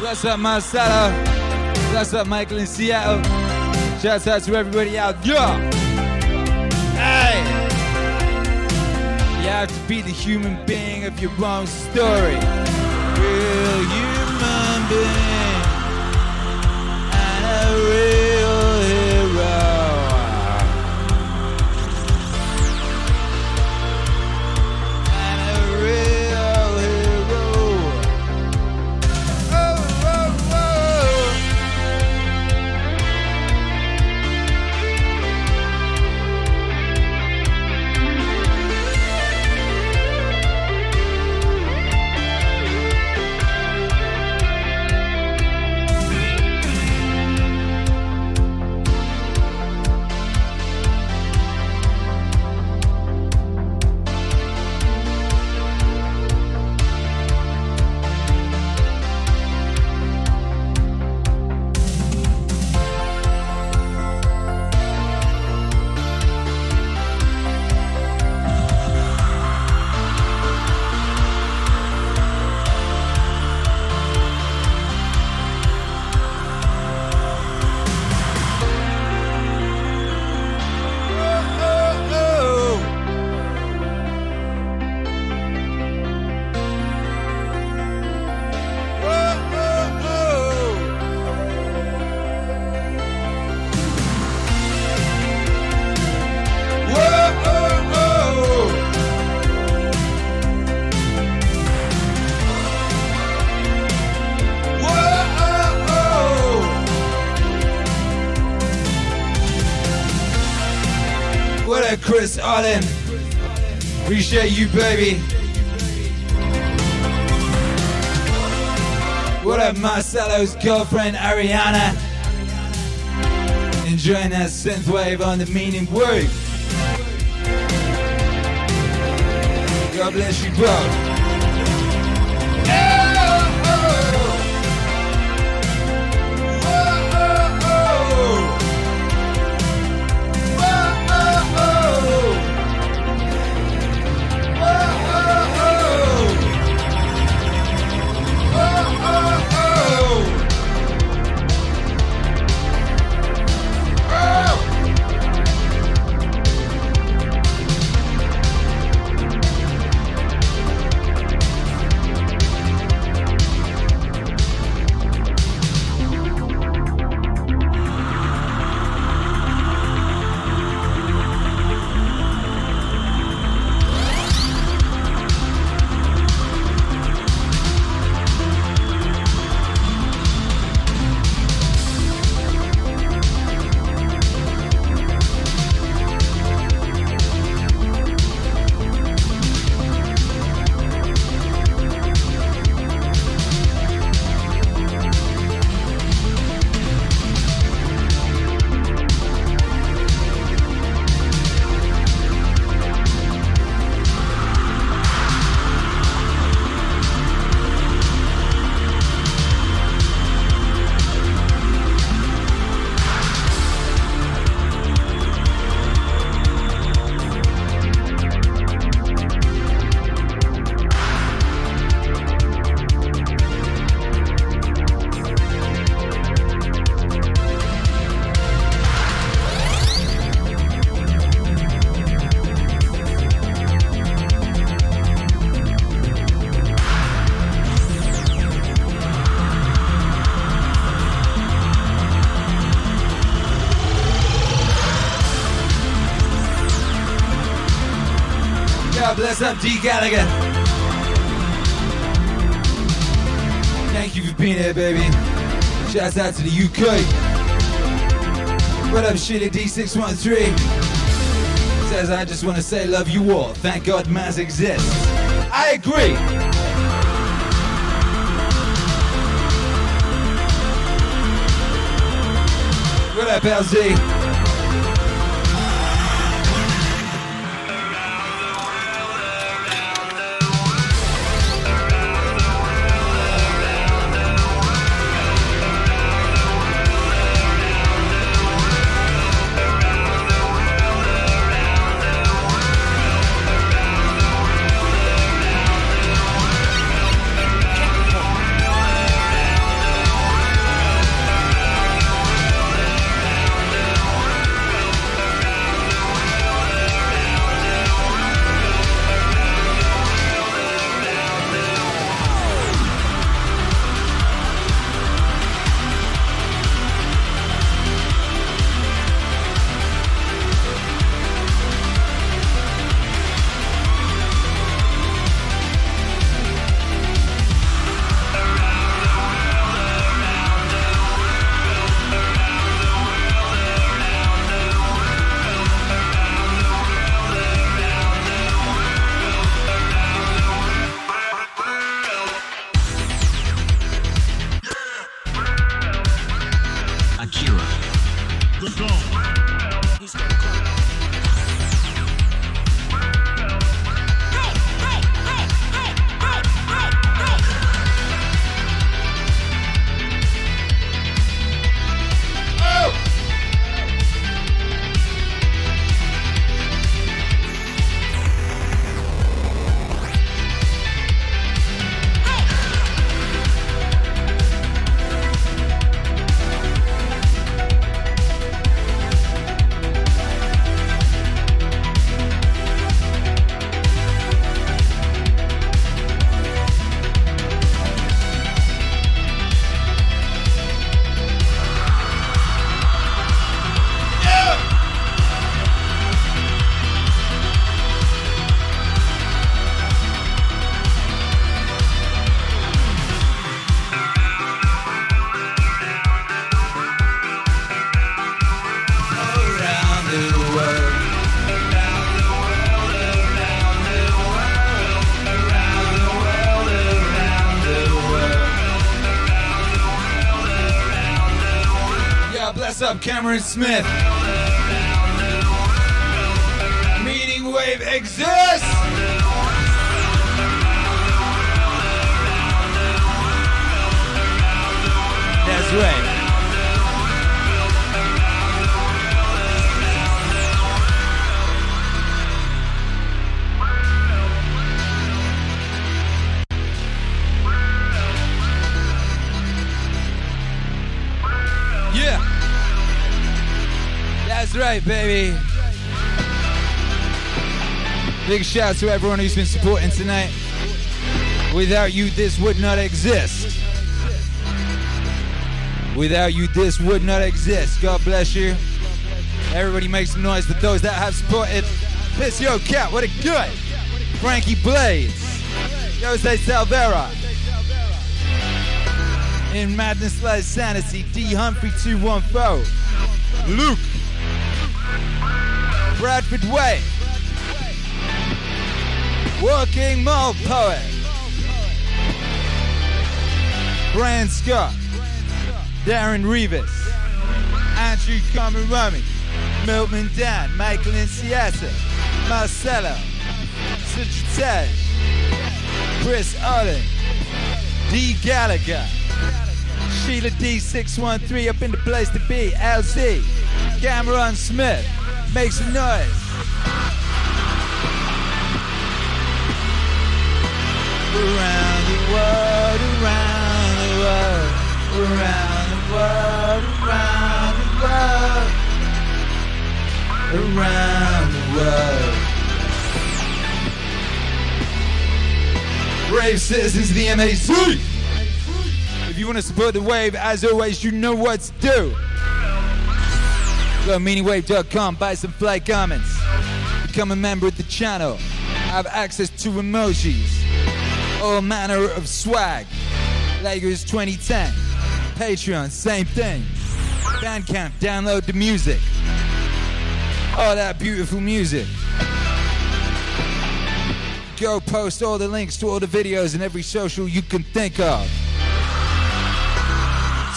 Bless up, Marcelo. Bless up, Michael in Seattle. Shouts out to everybody out there. Hey! You have to be the human being of your own story. Real human being. Baby. What up, Marcelo's girlfriend, Ariana? Enjoying that synthwave on the meaning wave. God bless you both. Bless up, D. Gallagher. Thank you for being here, baby. Shouts out to the UK. What up, Sheila D613? Says, I just want to say, love you all. Thank God Maz exists. I agree. What up, LZ? Up, Cameron Smith? Meaning Wave exists! That's right. Right, baby. Big shout out to everyone who's been supporting tonight. Without you, this would not exist. Without you, this would not exist. God bless you. Everybody make some noise for those that have supported. Piss Yo Cat, what a good. Frankie Blades. Jose Salvera. In Madness Lies Sanity, D Humphrey 214. Luke. Bradford Way. Working Mall Poet. Brian Scott. Darren Rivas. Andrew Camarami. Milton Dan. Michael in Seattle. Marcelo. Citrotej. Chris Allen. D. Gallagher. Sheila D613 up in the place to be. LZ. Cameron Smith. Make some noise. Around the world, around the world, around the world, around the world, around the world. Brave citizens of the MAC. If you want to support the wave, as always, you know what to do. Go to meaningwave.com, buy some fly garments, become a member of the channel, have access to emojis, all manner of swag. Lagos 2010, Patreon, same thing. Bandcamp, download the music. All that beautiful music. Go post all the links to all the videos and every social you can think of.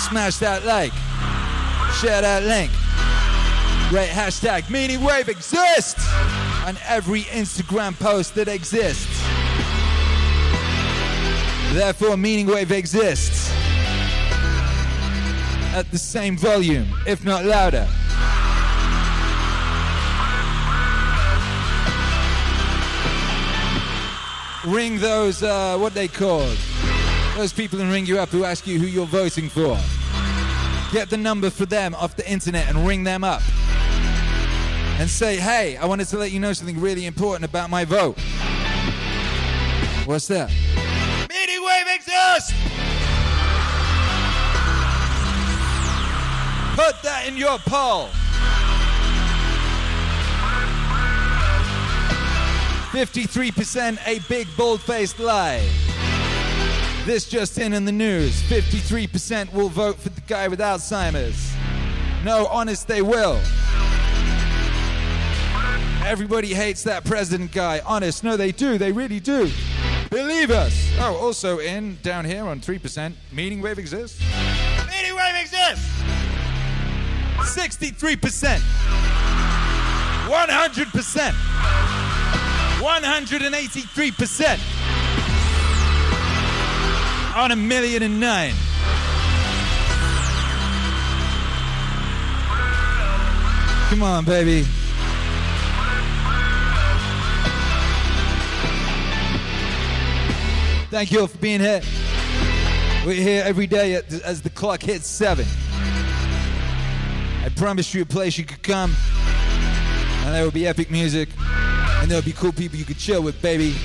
Smash that like. Share that link. Rate hashtag Meaning Wave exists on every Instagram post that exists. Therefore, Meaning Wave exists at the same volume, if not louder. Ring those, uh, what they called? Those people and ring you up who ask you who you're voting for. Get the number for them off the internet and ring them up. And say, hey, I wanted to let you know something really important about my vote. What's that? Meaning Wave exists! Put that in your poll. 53% a big bold faced lie. This just in in the news 53% will vote for the guy with Alzheimer's. No, honest, they will. Everybody hates that president guy. Honest, no, they do. They really do. Believe us. Oh, also in down here on 3%, Meaning Wave exists. Meaning Wave exists! 63%. 100%. 183% on a million and nine. Come on, baby. Thank you for being here. We're here every day as the clock hits seven. I promised you a place you could come, and there will be epic music, and there'll be cool people you could chill with, baby.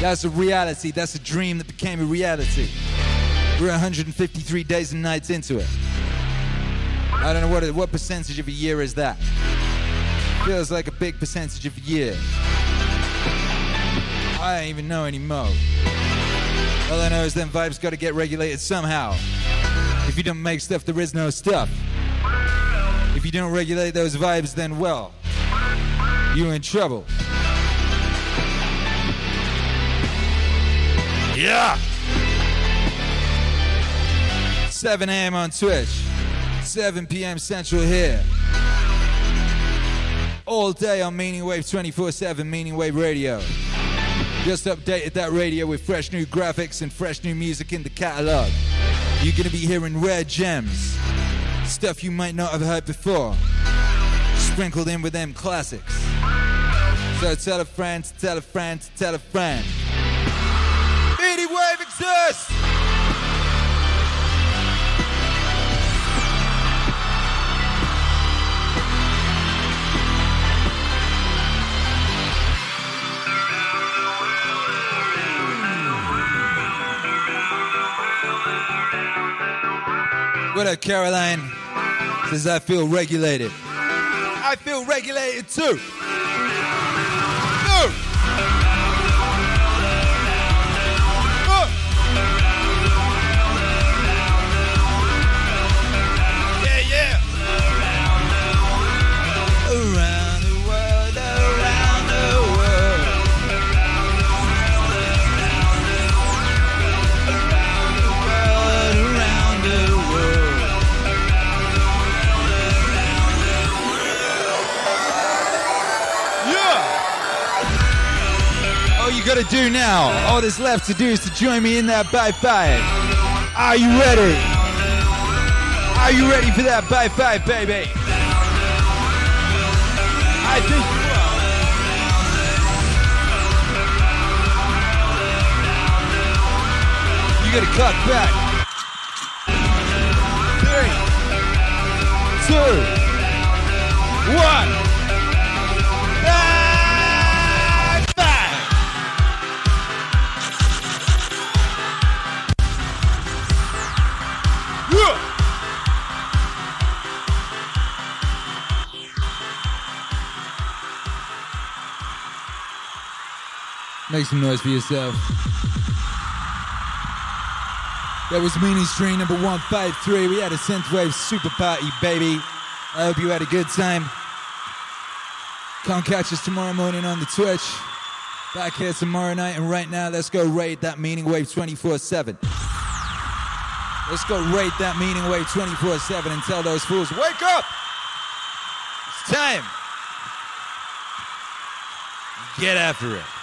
That's a reality. That's a dream that became a reality. We're 153 days and nights into it. I don't know what what percentage of a year is that. Feels like a big percentage of a year. I don't even know anymore. All I know is them vibes got to get regulated somehow. If you don't make stuff, there is no stuff. If you don't regulate those vibes, then well, you're in trouble. Yeah. 7 a.m. on Twitch. 7 p.m. Central here. All day on Meaning Wave 24 7 Meaning Wave Radio. Just updated that radio with fresh new graphics and fresh new music in the catalog. You're gonna be hearing rare gems, stuff you might not have heard before, sprinkled in with them classics. So tell a friend, tell a friend, tell a friend. Meaning Wave exists! What up, Caroline? Says I feel regulated. I feel regulated too. You gotta do now, all that's left to do is to join me in that bye five. Are you ready? Are you ready for that bye five, baby? I think. You gotta cut back. Three, two, one. Make some noise for yourself. That was Meaning Stream number 153. We had a synthwave super party, baby. I hope you had a good time. Come catch us tomorrow morning on the Twitch. Back here tomorrow night, and right now, let's go raid that Meaning Wave 24 7. Let's go raid that Meaning Wave 24 7 and tell those fools, wake up! It's time! Get after it.